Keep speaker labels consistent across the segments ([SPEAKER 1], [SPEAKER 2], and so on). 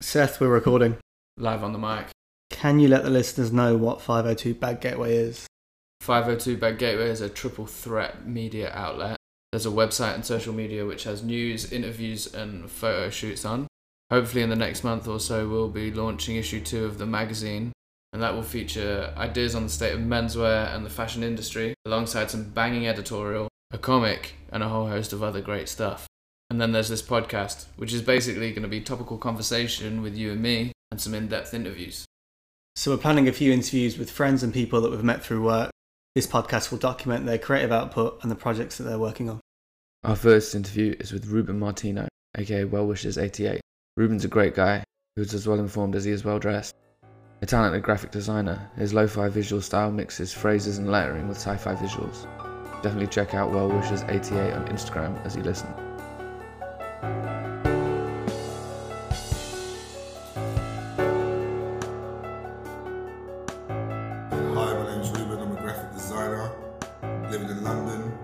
[SPEAKER 1] Seth, we're recording.
[SPEAKER 2] live on the mic.
[SPEAKER 1] Can you let the listeners know what 502 Bad Gateway is?
[SPEAKER 2] 502 Bad Gateway is a triple threat media outlet. There's a website and social media which has news, interviews, and photo shoots on. Hopefully, in the next month or so, we'll be launching issue two of the magazine, and that will feature ideas on the state of menswear and the fashion industry, alongside some banging editorial, a comic, and a whole host of other great stuff. And then there's this podcast, which is basically going to be topical conversation with you and me and some in depth interviews.
[SPEAKER 1] So, we're planning a few interviews with friends and people that we've met through work. This podcast will document their creative output and the projects that they're working on.
[SPEAKER 3] Our first interview is with Ruben Martino, aka Well Wishes 88. Ruben's a great guy who's as well informed as he is well dressed. A talented graphic designer, his lo fi visual style mixes phrases and lettering with sci fi visuals. Definitely check out Well Wishes 88 on Instagram as you listen.
[SPEAKER 4] Hi, my name's Ruben. I'm a graphic designer, living in London.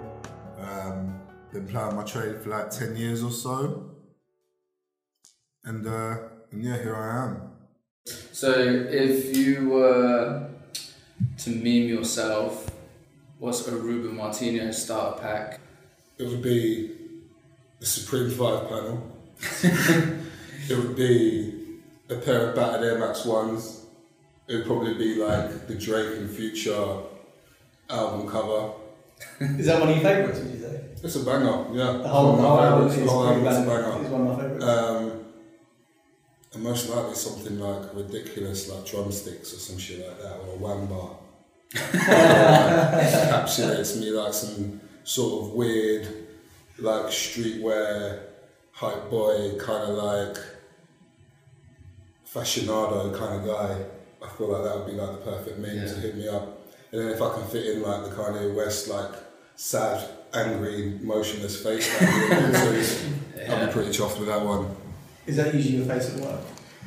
[SPEAKER 4] Um, been playing my trade for like 10 years or so. And, uh, and yeah, here I am.
[SPEAKER 2] So, if you were to meme yourself, what's a Ruben Martino starter pack?
[SPEAKER 4] It would be the Supreme 5 panel. it would be a pair of battered Air Max 1s. It would probably be like the Drake and Future album cover.
[SPEAKER 1] Is that one of your favourites, would you say?
[SPEAKER 4] It's a banger, yeah.
[SPEAKER 1] The whole, whole
[SPEAKER 4] of my
[SPEAKER 1] album is,
[SPEAKER 4] The whole
[SPEAKER 1] pretty
[SPEAKER 4] album's a banger.
[SPEAKER 1] It's one of my favourites.
[SPEAKER 4] Um, and most likely something like ridiculous, like drumsticks or some shit like that, or a wham bar. encapsulates me like some sort of weird, like streetwear, hype boy, kind of like fashionado kind of guy. I feel like that would be like the perfect meme to hit me up. And then if I can fit in like the Kanye West, like sad, angry, motionless face, like, I'll be pretty chuffed with that one.
[SPEAKER 1] Is that usually your face at work?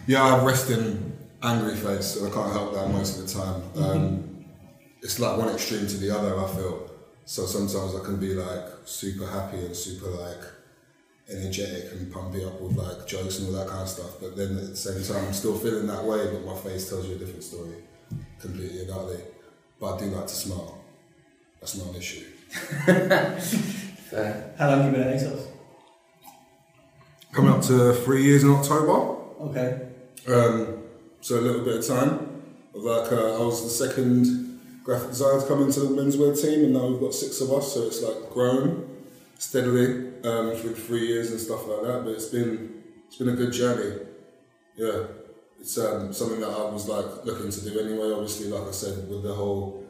[SPEAKER 4] Yeah, I have resting angry face, so I can't help that most of the time. Um, it's like one extreme to the other. I feel so sometimes I can be like super happy and super like energetic and pumpy up with like jokes and all that kind of stuff. But then at the same time, I'm still feeling that way, but my face tells you a different story, completely and utterly. But I do like to smile. That's not an issue.
[SPEAKER 2] Fair.
[SPEAKER 1] How long have you been at ASOS?
[SPEAKER 4] Coming up to three years in October.
[SPEAKER 1] Okay.
[SPEAKER 4] Um, so a little bit of time. Like uh, I was the second graphic designer to come into the menswear team, and now we've got six of us. So it's like grown steadily um, through three years and stuff like that. But it's been it's been a good journey. Yeah, it's um, something that I was like looking to do anyway. Obviously, like I said, with the whole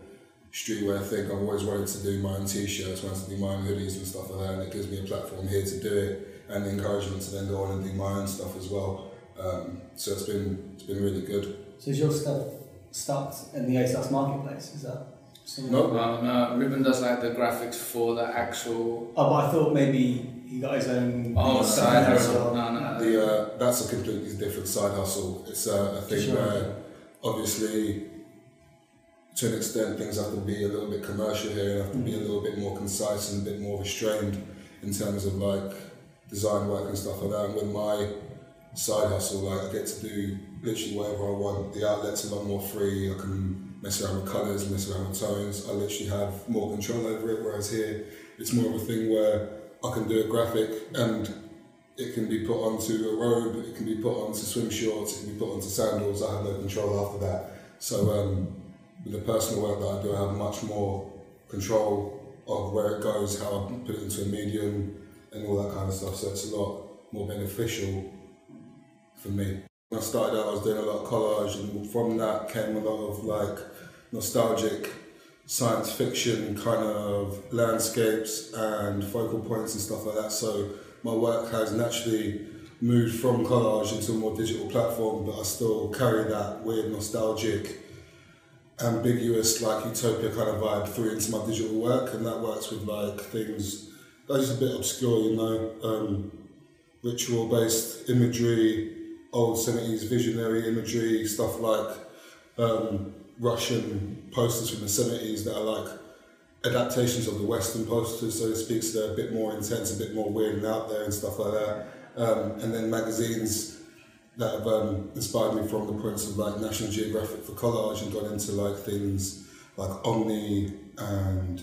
[SPEAKER 4] streetwear thing, I've always wanted to do my own t-shirts, wanted to do my own hoodies and stuff like that, and it gives me a platform here to do it and the encouragement to then go on and do my own stuff as well. Um, so it's been it's been really good.
[SPEAKER 1] So is your stuff stuck in the ASOS marketplace? Is that? something-
[SPEAKER 4] No.
[SPEAKER 2] Well, no, Ruben does like the graphics for the actual
[SPEAKER 1] Oh, but I thought maybe he got his own.
[SPEAKER 2] oh
[SPEAKER 1] stuff
[SPEAKER 2] side
[SPEAKER 1] there
[SPEAKER 2] hustle. No, no,
[SPEAKER 4] The uh, that's a completely different side hustle. It's uh, a thing
[SPEAKER 1] Sure.
[SPEAKER 4] where obviously to an extent things have to be a little bit commercial here and have to be a little bit more concise and a bit more restrained in terms of like design work and stuff like that. And with my side hustle, like I get to do literally whatever I want. The outlet's a lot more free. I can mess around with colours, mess around with tones. I literally have more control over it. Whereas here, it's more of a thing where I can do a graphic and it can be put onto a robe, it can be put onto swim shorts, it can be put onto sandals. I have no control after that. So um, with the personal work that I do, I have much more control of where it goes, how I put it into a medium, and all that kind of stuff. So it's a lot more beneficial for me. When I started out, I was doing a lot of collage, and from that came a lot of like nostalgic science fiction kind of landscapes and focal points and stuff like that. So my work has naturally moved from collage into a more digital platform, but I still carry that weird nostalgic, ambiguous, like utopia kind of vibe through into my digital work, and that works with like things that are just a bit obscure, you know, um, ritual-based imagery, old seventies visionary imagery, stuff like um, Russian posters from the seventies that are like adaptations of the Western posters, so to speak. So they're a bit more intense, a bit more weird and out there and stuff like that. Um, and then magazines that have um, inspired me from the points of like National Geographic for collage and gone into like things like Omni and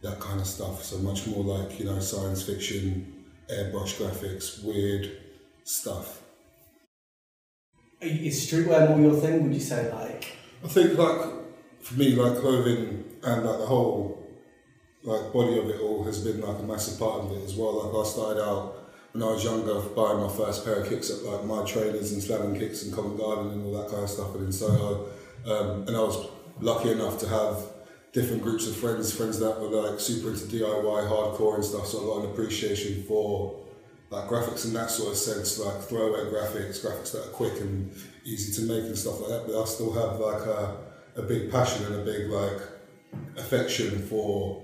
[SPEAKER 4] that kind of stuff. So much more like you know science fiction, airbrush graphics, weird stuff.
[SPEAKER 1] Is streetwear more your thing? Would you say like?
[SPEAKER 4] I think like for me, like clothing and like the whole like body of it all has been like a massive part of it as well. Like I started out when I was younger buying my first pair of kicks at like my trainers and slamming kicks in Covent Garden and all that kind of stuff and in Soho. Um, and I was lucky enough to have different groups of friends, friends that were like super into DIY, hardcore and stuff. So I got an appreciation for like graphics in that sort of sense, like throwaway graphics, graphics that are quick and easy to make and stuff like that. But I still have like a, a big passion and a big like affection for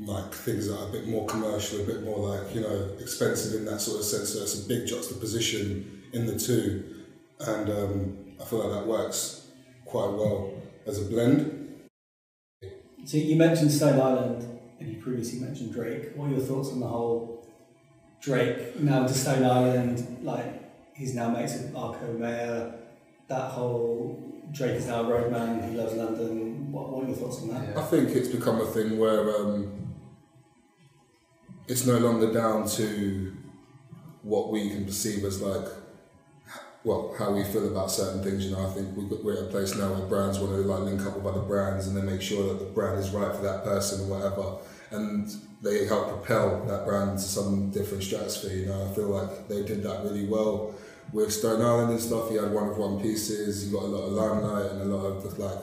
[SPEAKER 4] like things that are a bit more commercial, a bit more like you know expensive in that sort of sense. So it's a big juxtaposition in the two, and um, I feel like that works quite well as a blend.
[SPEAKER 1] So you mentioned Stone Island, and you previously mentioned Drake. What are your thoughts on the whole Drake now to Stone Island? Like he's now mates with Arco Mayer. That whole Drake is now a roadman. He loves London. What, what are your thoughts on that?
[SPEAKER 4] I think it's become a thing where um, it's no longer down to what we can perceive as like, well, how we feel about certain things. You know, I think we- we're at a place now where brands want to like link up with other brands and then make sure that the brand is right for that person or whatever, and they help propel that brand to some different stratosphere. You know, I feel like they did that really well with Stone Island and stuff. He had one of one pieces. He got a lot of limelight and a lot of like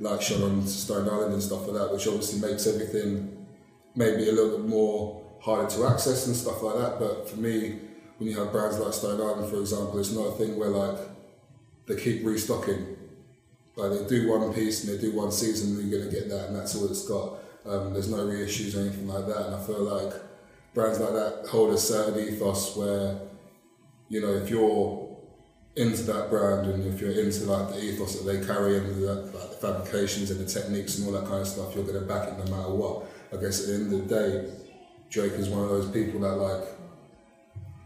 [SPEAKER 4] light shone on Stone Island and stuff like that, which obviously makes everything maybe a little bit more harder to access and stuff like that. But for me, when you have brands like Stone Island, for example, it's not a thing where like they keep restocking. Like they do one piece and they do one season, and you're gonna get that, and that's all it's got. Um, there's no reissues or anything like that, and I feel like brands like that hold a certain ethos where, you know, if you're into that brand and if you're into like the ethos that they carry and the, like the fabrications and the techniques and all that kind of stuff, you're gonna back it no matter what. I guess at the end of the day, Drake is one of those people that like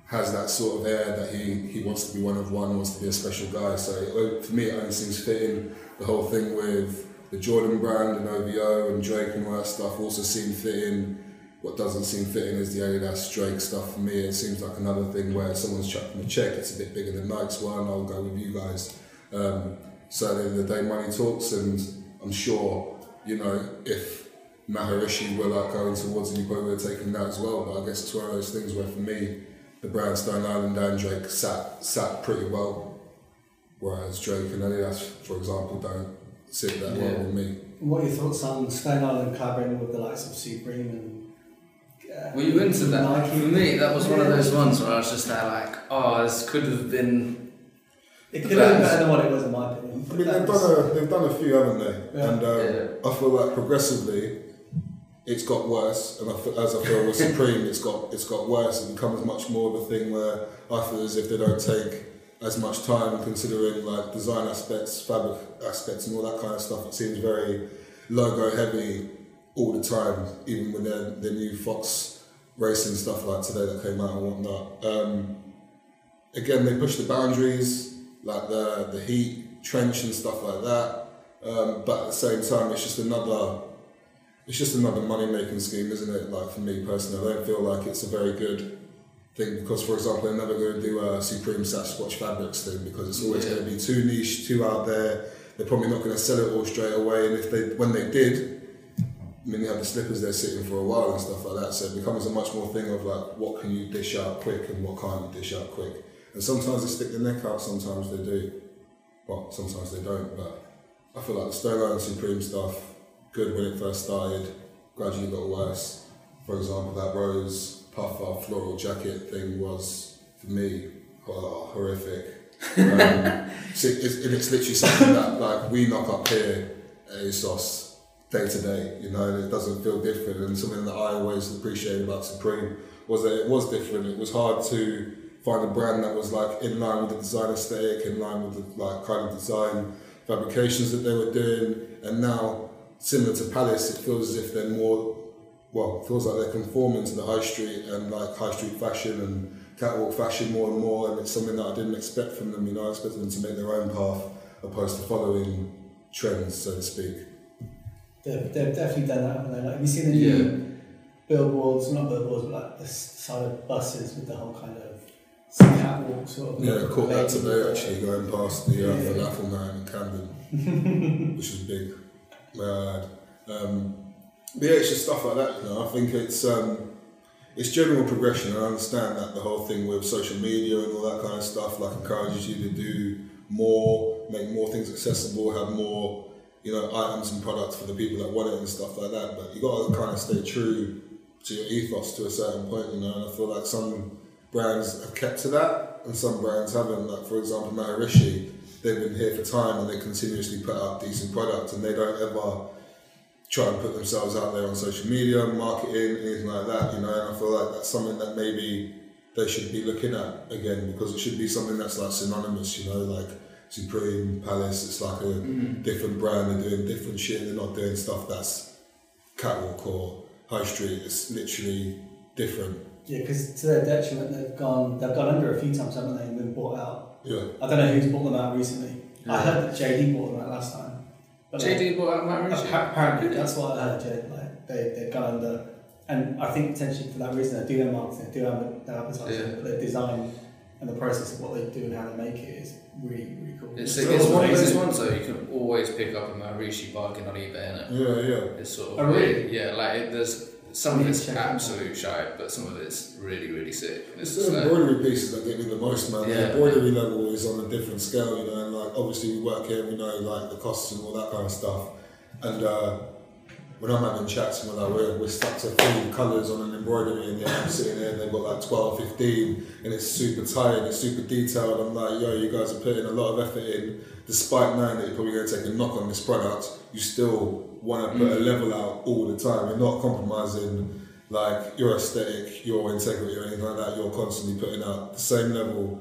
[SPEAKER 4] has that sort of air that he, he wants to be one of one, wants to be a special guy. So it, for me, it only seems fitting. The whole thing with the Jordan brand and OVO and Drake and all that stuff also seem fitting. What doesn't seem fitting is the Adidas Drake stuff for me. It seems like another thing where someone's chucking a check, it's a bit bigger than Nike's one, I'll go with you guys. Um, so at the end of the day, money talks, and I'm sure, you know, if Maharishi were like going towards it, you probably would have taken that as well. But I guess it's one of those things where for me, the brand Stone Island and Drake sat sat pretty well, whereas Drake and Adidas, for example, don't sit that well
[SPEAKER 2] Yeah.
[SPEAKER 4] with me.
[SPEAKER 1] What are your thoughts on Stone Island collaborating with the likes of Supreme and? Uh,
[SPEAKER 2] Were you into that?
[SPEAKER 1] Nike?
[SPEAKER 2] For me, that was one of those ones where I was just there like, oh, this could have been.
[SPEAKER 1] It could have been better than what it was, in my opinion.
[SPEAKER 4] I mean, they've
[SPEAKER 1] was-
[SPEAKER 4] done a they've done a few, haven't they?
[SPEAKER 1] Yeah.
[SPEAKER 4] And um,
[SPEAKER 2] Yeah.
[SPEAKER 4] I feel like progressively, it's got worse. And I feel, as I feel with Supreme, it's got it's got worse. It becomes much more of a thing where I feel as if they don't take as much time considering like design aspects, fabric aspects, and all that kind of stuff. It seems very logo heavy all the time, even with their their new Fox racing stuff like today that came out and whatnot. Um, again, they push the boundaries, like the the heat trench and stuff like that. Um, but at the same time, it's just another it's just another money making scheme, isn't it? Like for me personally, I don't feel like it's a very good thing because, for example, they're never going to do a Supreme Sasquatch Fabrics thing because it's always
[SPEAKER 2] Yeah.
[SPEAKER 4] going to be too niche, too out there. They're probably not going to sell it all straight away, and if they when they did, I mean, have the slippers they're sitting for a while and stuff like that. So it becomes a much more thing of like, what can you dish out quick and what can't you dish out quick. And sometimes they stick their neck out, sometimes they do. Well, sometimes they don't, but I feel like the Stone Island Supreme stuff, good when it first started, gradually got worse. For example, that rose puffer floral jacket thing was, for me, oh, horrific. Um, so it's, and it's literally something that like we knock up here at ASOS day to day, you know, it doesn't feel different. And something that I always appreciated about Supreme was that it was different. It was hard to find a brand that was like in line with the design aesthetic, in line with the like kind of design fabrications that they were doing. And now, similar to Palace, it feels as if they're more well, it feels like they're conforming to the high street and like high street fashion and catwalk fashion more and more, and it's something that I didn't expect from them. You know, I expected them to make their own path opposed to following trends, so to speak.
[SPEAKER 1] They've, they've definitely done that. haven't they? Like, have you seen the new billboards? Not billboards, but like the side of buses with the whole kind of catwalk sort of.
[SPEAKER 4] Yeah, I caught that today actually going past the uh,
[SPEAKER 1] Yeah.
[SPEAKER 4] falafel man in Camden, which is big. May I. Um, but yeah, it's just stuff like that. You know, I think it's um, it's general progression. I understand that the whole thing with social media and all that kind of stuff like encourages you to do more, make more things accessible, have more you know items and products for the people that want it and stuff like that. But you got to kind of stay true to your ethos to a certain point. You know, and I feel like some brands have kept to that and some brands haven't. Like for example, Maharishi, they've been here for time and they continuously put out decent products and they don't ever try and put themselves out there on social media, marketing, anything like that, you know, and I feel like that's something that maybe they should be looking at again because it should be something that's like synonymous, you know, like Supreme, Palace, it's like a mm-hmm. different brand, they're doing different shit, they're not doing stuff that's catwalk or high street, it's literally different.
[SPEAKER 1] Yeah, because to their detriment, they've gone they've gone under a few times, haven't they? And been bought out.
[SPEAKER 4] Yeah.
[SPEAKER 1] I don't know who's bought them out recently. I heard that JD bought them out last time. But like,
[SPEAKER 2] JD bought out Maharishi.
[SPEAKER 1] appa- apparently, that's what I heard. Jay, like they they've gone under, and I think potentially for that reason they do their marketing, they do have their advertising,
[SPEAKER 2] Yeah.
[SPEAKER 1] but their design and the process of what they do and how they make it is really really cool.
[SPEAKER 2] It's,
[SPEAKER 4] It's
[SPEAKER 2] it's one of those ones though you can always pick up a Maharishi bargain on eBay, innit?
[SPEAKER 4] Yeah, yeah.
[SPEAKER 2] It's sort of
[SPEAKER 1] Oh, really?
[SPEAKER 2] yeah, like it, there's some of it's
[SPEAKER 1] out.
[SPEAKER 2] absolute shite, but some of it's really really sick. And
[SPEAKER 4] It's
[SPEAKER 2] It's
[SPEAKER 4] the
[SPEAKER 2] like,
[SPEAKER 4] embroidery pieces that get me the most, man.
[SPEAKER 2] Yeah.
[SPEAKER 4] The embroidery level is on a different scale, you know, and like obviously we work here, we know like the costs and all that kind of stuff. And uh, when I'm having chats and we're like, we're, we're stuck to three colours on an embroidery and yeah, I'm sitting there and they've got like 12, 15 and it's super tight and it's super detailed. I'm like, yo, you guys are putting a lot of effort in, despite knowing that you're probably going to take a knock on this product, you still want to put a mm. level out all the time. You're not compromising like your aesthetic, your integrity, or anything like that. You're constantly putting out the same level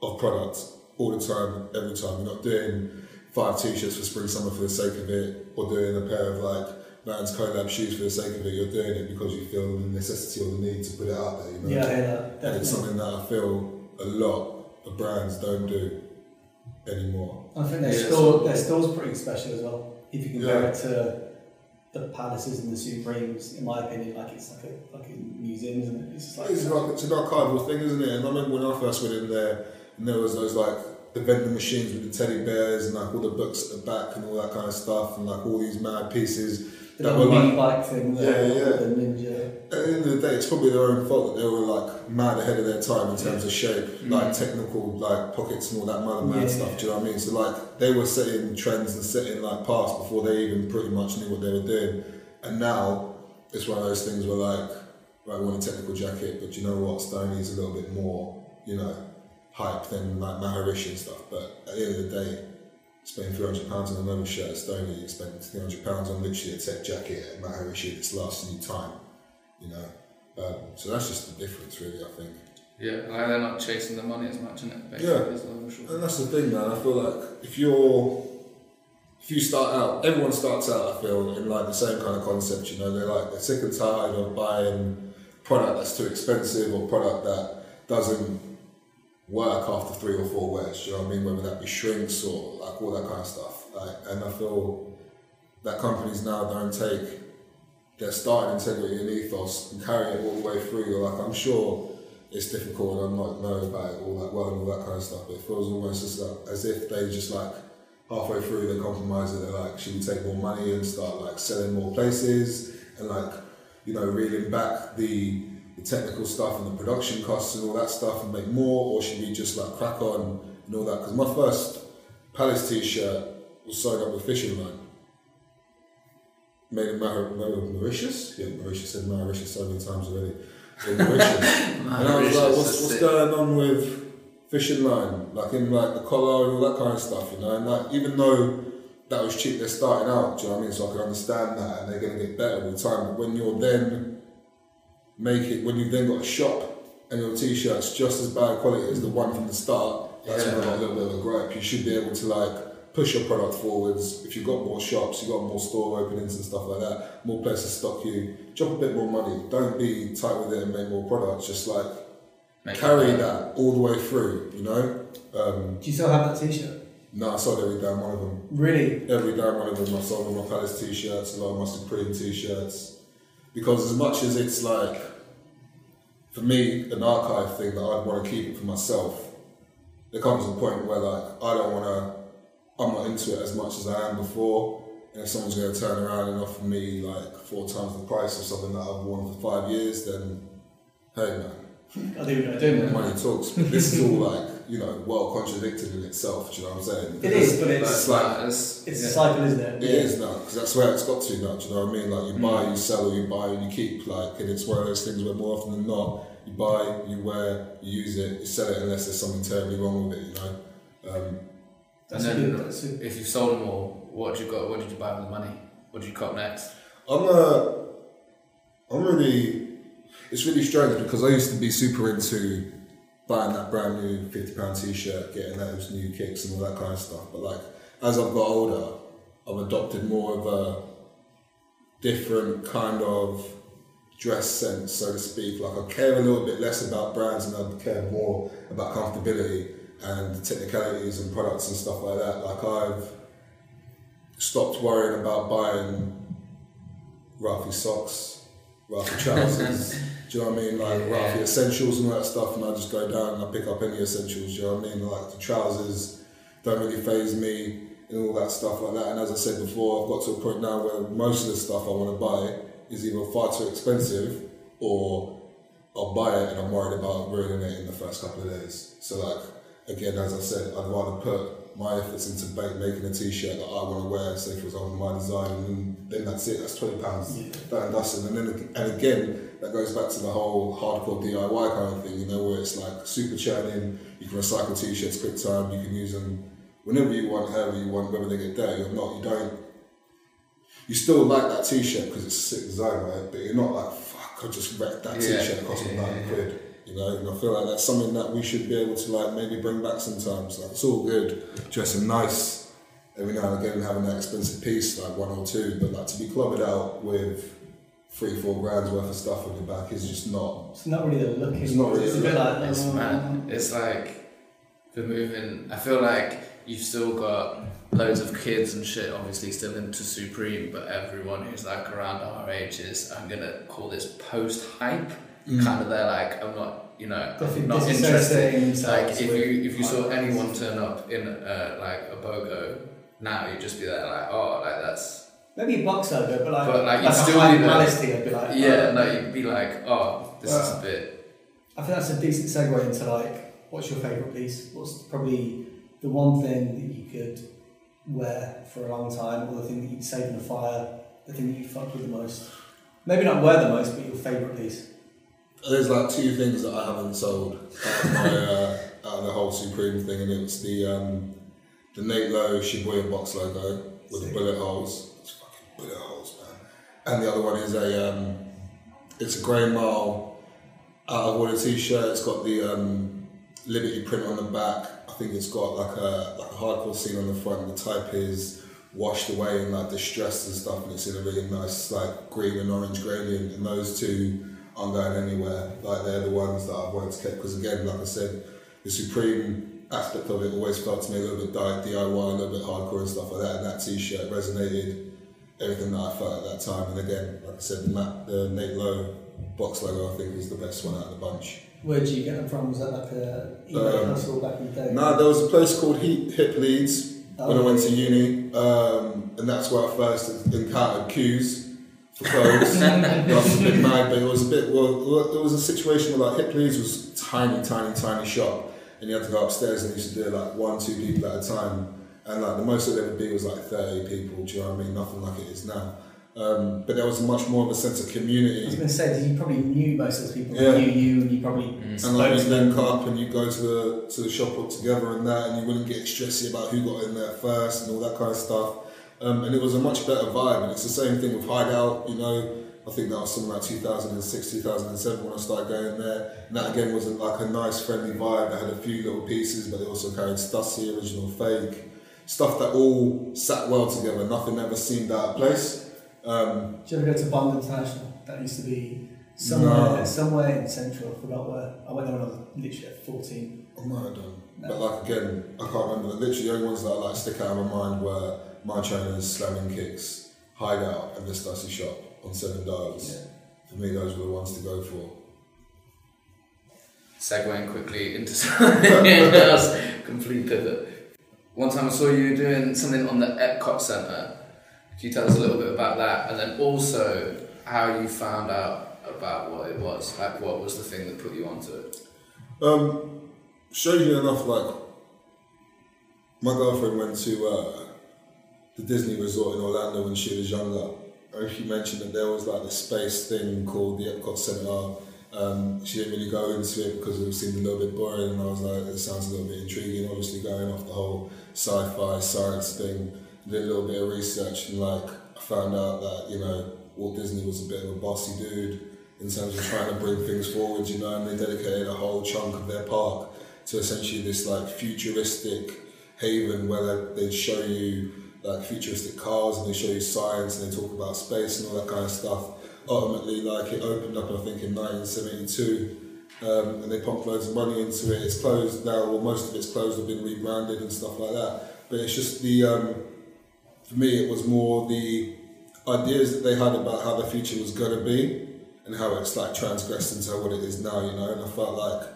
[SPEAKER 4] of product all the time, every time. You're not doing five t-shirts for spring summer for the sake of it, or doing a pair of like Vans collab shoes for the sake of it. You're doing it because you feel the necessity or the need to put it out there. You know?
[SPEAKER 1] yeah, I hear that.
[SPEAKER 4] And it's something that I feel a lot of brands don't do anymore.
[SPEAKER 1] I think their
[SPEAKER 2] Yeah,
[SPEAKER 1] store
[SPEAKER 2] so-
[SPEAKER 1] their store's pretty special as well. If you compare
[SPEAKER 4] Yeah.
[SPEAKER 1] it to the palaces and the Supremes, in my opinion, like it's like a fucking museum, isn't it? It's like
[SPEAKER 4] It's like it's an archival thing, isn't it? And I remember when I first went in there, and there was those like the vending machines with the teddy bears and like all the books at the back and all that kind of stuff, and like all these mad pieces.
[SPEAKER 1] The
[SPEAKER 4] that were like-
[SPEAKER 1] bike thing, the,
[SPEAKER 4] Yeah, yeah.
[SPEAKER 1] the ninja.
[SPEAKER 4] At the end of the day, it's probably their own fault that they were like mad ahead of their time in terms of shape, mm. like technical, like pockets and all that mad mad
[SPEAKER 1] Yeah.
[SPEAKER 4] stuff. Do you know what I mean? So like they were setting trends and setting like paths before they even pretty much knew what they were doing. And now it's one of those things where like, right, I want a technical jacket, but you know what? Stoney's a little bit more, you know, hype than like Maharishi and stuff. But at the end of the day, spending three hundred pounds on another shirt at Stoney, you spend three hundred pounds on literally a tech jacket at Maharishi that's lasting you time. You know, um, so that's just the difference, really. I think,
[SPEAKER 2] yeah, like they're not chasing the money as much, innit? Basically,
[SPEAKER 4] Yeah.
[SPEAKER 2] is the long and short.
[SPEAKER 4] and that's the thing, man. I feel like if you're if you start out, everyone starts out. I feel in like the same kind of concept. You know, they're like they're sick and tired of buying product that's too expensive or product that doesn't work after three or four wears. You know what I mean? Whether that be shrinks or like all that kind of stuff. Like, and I feel that companies now don't take their starting integrity and ethos and carry it all the way through. You're like, I'm sure it's difficult and I'm not know about it all that well and all that kind of stuff. But it feels almost as, like, as if they just like halfway through they compromise it. They're like, should we take more money and start like selling more places and like you know reeling back the technical stuff and the production costs and all that stuff and make more, or should we just like crack on and all that? Because my first Palace t-shirt was sewn up with fishing line. Made in Mar- Mauritius? Yeah, Mauritius said Mauritius so many times already. In Mauritius. and I was like, what's, what's going on with fishing line? Like in like the collar and all that kind of stuff, you know? And like even though that was cheap, they're starting out, do you know what I mean? So I can understand that and they're gonna get better with time. But when you're then make it when you've then got a shop and your t-shirt's just as bad quality as the one from the start, that's when I got a little bit of a gripe. You should be able to like push your product forwards. If you've got more shops, you've got more store openings and stuff like that, more places to stock you, drop a bit more money. Don't be tight with it and make more products. Just like
[SPEAKER 2] Make
[SPEAKER 4] carry that all the way through. You know. Um,
[SPEAKER 1] Do you still have that T-shirt?
[SPEAKER 4] no, I sold every damn one of them.
[SPEAKER 1] Really?
[SPEAKER 4] Every damn one of them. I sold all my Palace t-shirts, a lot of my Supreme t-shirts, because as much as it's like, for me, an archive thing that I'd want to keep it for myself, there comes a point where like I don't want to, I'm not into it as much as I am before. And if someone's going to turn around and offer me like four times the price of something that I've worn for five years, then hey man,
[SPEAKER 1] I going to do
[SPEAKER 4] money talks. But this is all like you know well contradicted in itself. Do you know what I'm saying?
[SPEAKER 1] It is, but
[SPEAKER 2] But
[SPEAKER 1] it's
[SPEAKER 2] it's like it's,
[SPEAKER 1] it's
[SPEAKER 2] yeah.
[SPEAKER 1] a cycle, isn't it?
[SPEAKER 4] It is now because that's where it's got to now. Do you know what I mean? Like you buy, you sell, you buy and you keep. Like, and it's one of those things where more often than not, you buy, you wear, you use it, you sell it unless there's something terribly wrong with it. You know. Um,
[SPEAKER 1] That's
[SPEAKER 2] and then
[SPEAKER 1] good. That's a,
[SPEAKER 2] if you've sold them all, what did you got? What did you buy with the money? What did you cop next?
[SPEAKER 4] I'm uh, I'm really. It's really strange because I used to be super into buying that brand new fifty pound t-shirt, getting those new kicks and all that kind of stuff. But like as I've got older, I've adopted more of a different kind of dress sense, so to speak. Like I care a little bit less about brands and I care more about comfortability and technicalities and products and stuff like that. Like I've stopped worrying about buying Ralphie socks, Ralphie trousers. do you know what I mean? Like
[SPEAKER 2] Yeah.
[SPEAKER 4] Ralphie essentials and all that stuff, and I just go down and I pick up any essentials. Do you know what I mean? Like the trousers don't really phase me and all that stuff like that. And as I said before, I've got to a point now where most of the stuff I want to buy is either far too expensive or I'll buy it and I'm worried about ruining it in the first couple of days. So like again, as I said, I'd rather put my efforts into making a t-shirt that I want to wear, say for example my design, and then, that's it. That's twenty pounds.
[SPEAKER 1] Yeah.
[SPEAKER 4] Done and dusted. And then and again, that goes back to the whole hardcore DIY kind of thing. You know, where it's like super churning. You can recycle t-shirts quick time. You can use them whenever you want, however you want, whether they get dirty or not. You don't. You still like that t-shirt because it's a sick design, right? But you're not like, fuck, I just wrecked that
[SPEAKER 2] Yeah,
[SPEAKER 4] t-shirt. It cost me
[SPEAKER 2] yeah,
[SPEAKER 4] ninety
[SPEAKER 2] yeah.
[SPEAKER 4] quid. You know, and I feel like that's something that we should be able to like maybe bring back sometimes. Like it's all good dressing nice every now and again, having that expensive piece like one or two, but like to be clubbed out with three, four grand's worth of stuff on your back is just not.
[SPEAKER 1] it's not really the look.
[SPEAKER 4] It's not really
[SPEAKER 1] It's a
[SPEAKER 4] the
[SPEAKER 1] bit
[SPEAKER 4] look.
[SPEAKER 1] like
[SPEAKER 2] It's mad. It's like the moving. I feel like you've still got loads of kids and shit, obviously still into Supreme, but everyone who's like around our age is, I'm gonna call this post hype. Kind of, they're like, I'm not, you know,
[SPEAKER 1] Dis-
[SPEAKER 2] not interested. Like if you if you saw anyone turn up in uh, like a bogo now, you'd just be there like, oh, like that's
[SPEAKER 1] Maybe a box logo, but like,
[SPEAKER 2] But, like, you'd
[SPEAKER 1] a
[SPEAKER 2] still
[SPEAKER 1] high
[SPEAKER 2] be there.
[SPEAKER 1] malice thing, I'd be like,
[SPEAKER 2] yeah.
[SPEAKER 1] oh.
[SPEAKER 2] No, you'd be like, oh, this is a bit.
[SPEAKER 1] I think that's a decent segue into like, what's your favourite piece? What's probably the one thing that you could wear for a long time, or the thing that you'd save in a fire, the thing that you fuck with the most? Maybe not wear the most, but your favourite piece.
[SPEAKER 4] There's like two things that I haven't sold out of, my, uh, out of the whole Supreme thing, and it's the um, the Nate Lowe Shibuya box logo with the bullet holes. Man. And the other one is a um, it's a grey mile out of order t-shirt. It's got the um, Liberty print on the back. I think it's got like a like a hardcore scene on the front. The type is washed away and like distressed and stuff, and it's in a really nice like green and orange gradient. And those two aren't going anywhere. Like they're the ones that I've wanted kept because again, like I said, the Supreme aspect of it always felt to me a little bit di- DIY, a little bit hardcore and stuff like that. And that T-shirt resonated everything that I felt at that time. And again, like I said, the, Matt, the Nate Lowe box logo I think is the best one out of the bunch.
[SPEAKER 1] Where did you get them from? Was that like a eBay
[SPEAKER 4] Um,
[SPEAKER 1] hustle back in the day?
[SPEAKER 4] No, there was a place called He- Hip Leeds when I
[SPEAKER 1] Oh.
[SPEAKER 4] went to uni, um, and that's where I first encountered queues for clothes. I was a bit mad, but it was a bit well. well, There was a situation where like Hip Leeds was tiny, tiny, tiny shop, and you had to go upstairs and you used to do like one, two people at a time, and like the most it would be was like thirty people. Do you know what I mean? Nothing like it is now. Um, but there was much more of a sense of
[SPEAKER 1] I
[SPEAKER 4] community.
[SPEAKER 1] was going to say, 'cause you probably knew most of those people.
[SPEAKER 4] Yeah.
[SPEAKER 1] They knew you, and you probably
[SPEAKER 2] Mm.
[SPEAKER 1] spoke
[SPEAKER 4] And like
[SPEAKER 1] to
[SPEAKER 4] you
[SPEAKER 1] then
[SPEAKER 4] link up and you go to the to the shop up together and that, and you wouldn't get stressy about who got in there first and all that kind of stuff. Um, and it was a much better vibe. And it's the same thing with Hideout. You know, I think that was something like 2006, 2007 when I started going there. And that again was like a nice, friendly vibe. They had a few little pieces, but they also carried Stussy, original fake, stuff that all sat well together. Nothing ever seemed out of place. Um,
[SPEAKER 1] Did you ever go to Bond International? That used to be somewhere
[SPEAKER 4] No.
[SPEAKER 1] somewhere in central. I forgot where. I went there when I was literally at fourteen.
[SPEAKER 4] I might have done.
[SPEAKER 1] No.
[SPEAKER 4] But like again, I can't remember. Literally, the only ones that like stick out of my mind were my trainers, slamming kicks, hideout, and this dicey shop on seven dials.
[SPEAKER 1] Yeah.
[SPEAKER 4] For me, those were the ones to go for.
[SPEAKER 2] Segwaying quickly into something else, complete pivot. One time I saw you doing something on the Epcot Centre. Can you tell us a little bit about that, and then also how you found out about what it was? Like, what was the thing that put you onto it?
[SPEAKER 4] Um, strangely enough, like my girlfriend went to uh, the Disney resort in Orlando when she was younger. And she mentioned that there was like this space thing called the Epcot Center. Um, she didn't really go into it because it seemed a little bit boring, and I was like, it sounds a little bit intriguing. Obviously, going off the whole sci-fi science thing, did a little bit of research, and like I found out that you know Walt Disney was a bit of a bossy dude in terms of trying to bring things forward, you know, and they dedicated a whole chunk of their park to essentially this like futuristic haven where they, show you like futuristic cars and they show you science and they talk about space and all that kind of stuff. Ultimately, like it opened up, I think, in 1972. Um, and they pumped loads of money into it. It's closed now, well, most of it's closed, have been rebranded and stuff like that. But it's just the, um, for me, it was more the ideas that they had about how the future was going to be and how it's like transgressed into what it is now, you know. And I felt like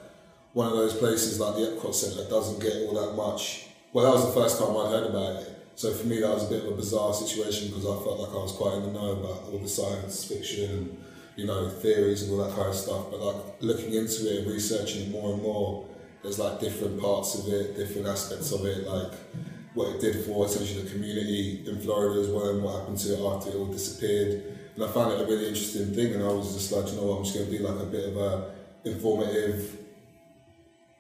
[SPEAKER 4] one of those places like the Epcot Centre doesn't get all that much. Well, that was the first time I'd heard about it. So for me, that was a bit of a bizarre situation because I felt like I was quite in the know about all the science fiction and you know theories and all that kind of stuff. But like looking into it and researching more and more, there's like different parts of it, different aspects of it, like what it did for essentially the community in Florida as well, and what happened to it after it all disappeared. And I found it a really interesting thing, and I was just like, you know what, I'm just going to do like a bit of a informative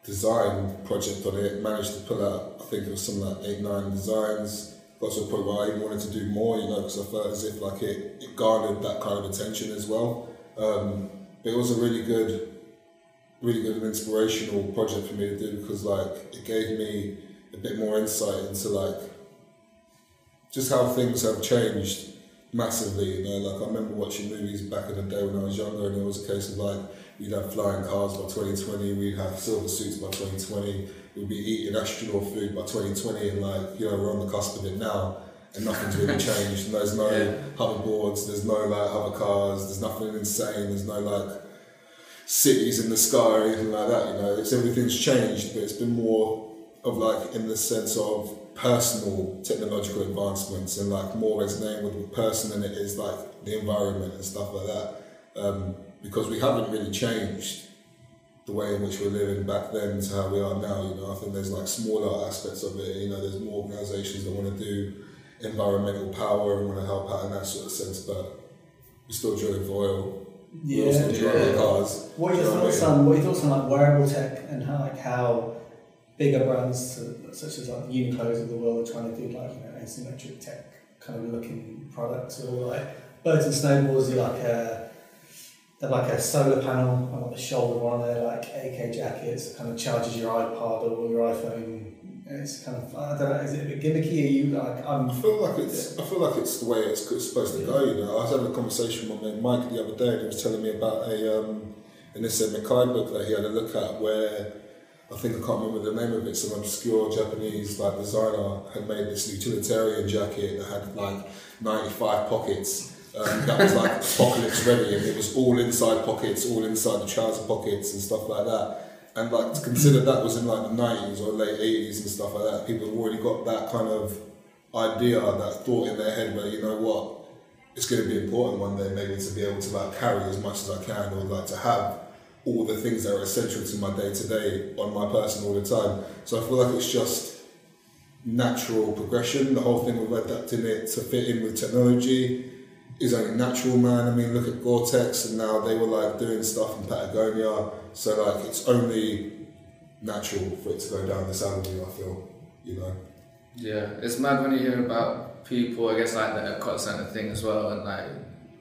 [SPEAKER 4] design project on it. Managed to pull out, I think it was something like eight, nine designs. Got to a point where I even wanted to do more, you know, because I felt as if like it, it garnered that kind of attention as well. Um, it was a really good, really good and inspirational project for me to do because like it gave me a bit more insight into like just how things have changed massively. You know, like I remember watching movies back in the day when I was younger, and it was a case of like we'd have flying cars by 2020, we'd have silver suits by 2020, we'd be eating astronaut food by 2020, and like you know we're on the cusp of it now. And nothing's really changed. And there's no
[SPEAKER 2] Yeah.
[SPEAKER 4] hoverboards. There's no like hover cars. There's nothing insane. There's no like cities in the sky or anything like that. You know, it's everything's changed, but it's been more of like in the sense of personal technological advancements and like more resonating with the person than it is like the environment and stuff like that. Um, because we haven't really changed the way in which we're living back then to how we are now. You know, I think there's like smaller aspects of it. You know, there's more organisations that want to do environmental power and want to help out in that sort of sense, but we're still drilling for oil.
[SPEAKER 1] Yeah.
[SPEAKER 4] We're still driving
[SPEAKER 2] yeah.
[SPEAKER 4] cars.
[SPEAKER 1] What are your
[SPEAKER 4] you know what
[SPEAKER 1] thoughts on what are your thoughts on like wearable tech and how like how bigger brands such as like Uniqlo's of the world are trying to do like you know asymmetric tech kind of looking products or like Birds and Snowballs do like a they're like a solar panel on like the shoulder one they're like AK jackets that kind of charges your iPod or your iPhone. It's kind of I don't know is it a bit gimmicky? Are you like
[SPEAKER 4] I
[SPEAKER 1] I'm
[SPEAKER 4] feel like it's I feel like it's the way it's, it's supposed to go. You know, I was having a conversation with my mate Mike the other day, and he was telling me about a um, an Issey Miyake book that he had a look at where I think I can't remember the name of it. Some obscure Japanese like designer had made this utilitarian jacket that had like ninety five pockets. Um, that was like apocalypse ready, and it was all inside pockets, all inside the trouser pockets and stuff like that. And like to consider that was in like the nineties or late eighties and stuff like that. People have already got that kind of idea, that thought in their head where you know what, it's going to be important one day maybe to be able to like carry as much as I can or like to have all the things that are essential to my day to day on my person all the time. So I feel like it's just natural progression. The whole thing of adapting it to fit in with technology is only natural, man. I mean, look at Gore-Tex, and now they were like doing stuff in Patagonia. So like, it's only natural for it to go down this avenue. I feel, you know.
[SPEAKER 2] Yeah, it's mad when you hear about people, I guess like the Epcot Centre thing as well, and like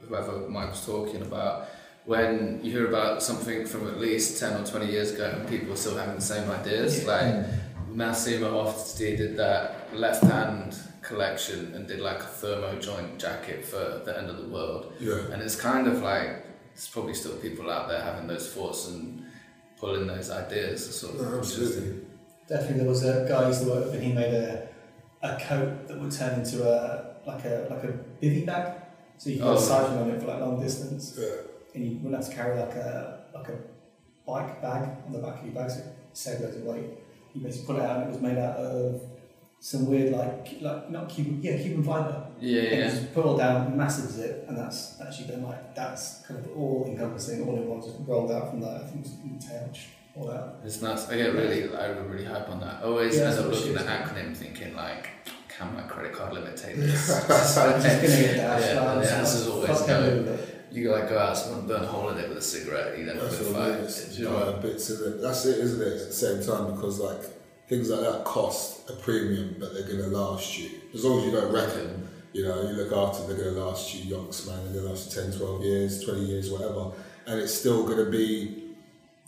[SPEAKER 2] whoever Mike was talking about, when you hear about something from at least 10 or 20 years ago and people are still having the same ideas, like Massimo Osti did that left hand collection and did like a thermo joint jacket for the end of the world.
[SPEAKER 4] Yeah.
[SPEAKER 2] And it's kind of like there's probably still people out there having those thoughts and pulling those ideas. Sort of
[SPEAKER 4] No, absolutely.
[SPEAKER 1] Definitely, there was a guy I used to work with, and he made a, a coat that would turn into a like a like a bivy bag, so you could
[SPEAKER 2] Oh.
[SPEAKER 1] go cycling on it for like long distance,
[SPEAKER 4] Yeah.
[SPEAKER 1] and you wouldn't have to carry like a like a bike bag on the back of your bag, so it saved loads of weight. You basically pull it out, and it was made out of some weird like like not Cuben yeah Cuben fibre.
[SPEAKER 2] Yeah,
[SPEAKER 1] And you
[SPEAKER 2] yeah.
[SPEAKER 1] just put all down, massive zip, and that's actually been like that's kind of all encompassing, all in one, just rolled out from that. I think it was in the tail, all out.
[SPEAKER 2] It's nice. I get really, I get really hype on that. I always
[SPEAKER 1] Yeah,
[SPEAKER 2] end up looking at
[SPEAKER 1] is.
[SPEAKER 2] acronym, thinking like, can my credit card limit take this?
[SPEAKER 1] I'm just gonna get that.
[SPEAKER 2] Yeah,
[SPEAKER 1] I'm
[SPEAKER 2] the
[SPEAKER 1] just
[SPEAKER 2] answer's
[SPEAKER 1] like,
[SPEAKER 2] always
[SPEAKER 1] fuck
[SPEAKER 2] no.
[SPEAKER 1] everything with it.
[SPEAKER 2] You like go out, someone burn a hole in it with a cigarette, you then
[SPEAKER 4] That's
[SPEAKER 2] a
[SPEAKER 4] what I mean.
[SPEAKER 2] fight. Do you know what?
[SPEAKER 4] bits of it. That's it, isn't it? At the same time, because like things like that cost a premium, but they're going to last you as long as you don't wreck them. You know, you look after them, they're going to last you yonks, man. They're going to last you 10, 12 years, 20 years, whatever. And it's still going to be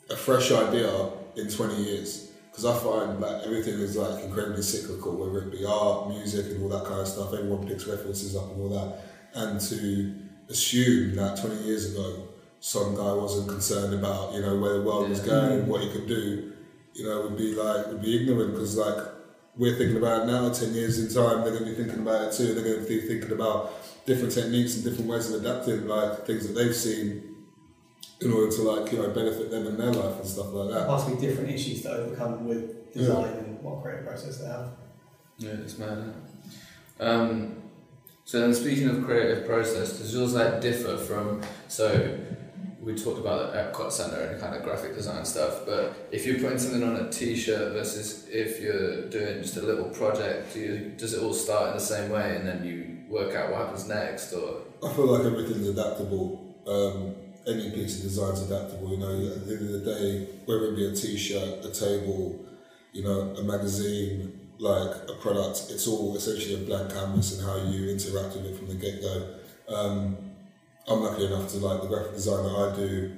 [SPEAKER 4] a fresh idea in 20 years. Because I find like everything is like incredibly cyclical, whether it be art, music, and all that kind of stuff. Everyone picks references up and all that. And to assume that 20 years ago, some guy wasn't concerned about, you know, where the world was going mm. what he could do, you know, would be like, would be ignorant because like we're thinking about it now, 10 years in time, they're going to be thinking about it too. They're going to be thinking about different techniques and different ways of adapting, like things that they've seen in order to like, you know, benefit them in their life and stuff like that.
[SPEAKER 1] Possibly different issues to overcome with design and what creative process they have.
[SPEAKER 2] Yeah, it's mad. isn't? Um, so then, speaking of creative process, does yours like differ from? So we talked about the Epcot Center and kind of graphic design stuff, but if you're putting something on a T-shirt versus if you're doing just a little project, do you, does it all start in the same way and then you work out what happens next, or
[SPEAKER 4] I feel like everything's adaptable. Um, any piece of design's adaptable. You know, at the end of the day, whether it be a T-shirt, a table, you know, a magazine, like a product, it's all essentially a blank canvas and how you interact with it from the get-go. Um, I'm lucky enough to like the graphic design that I do.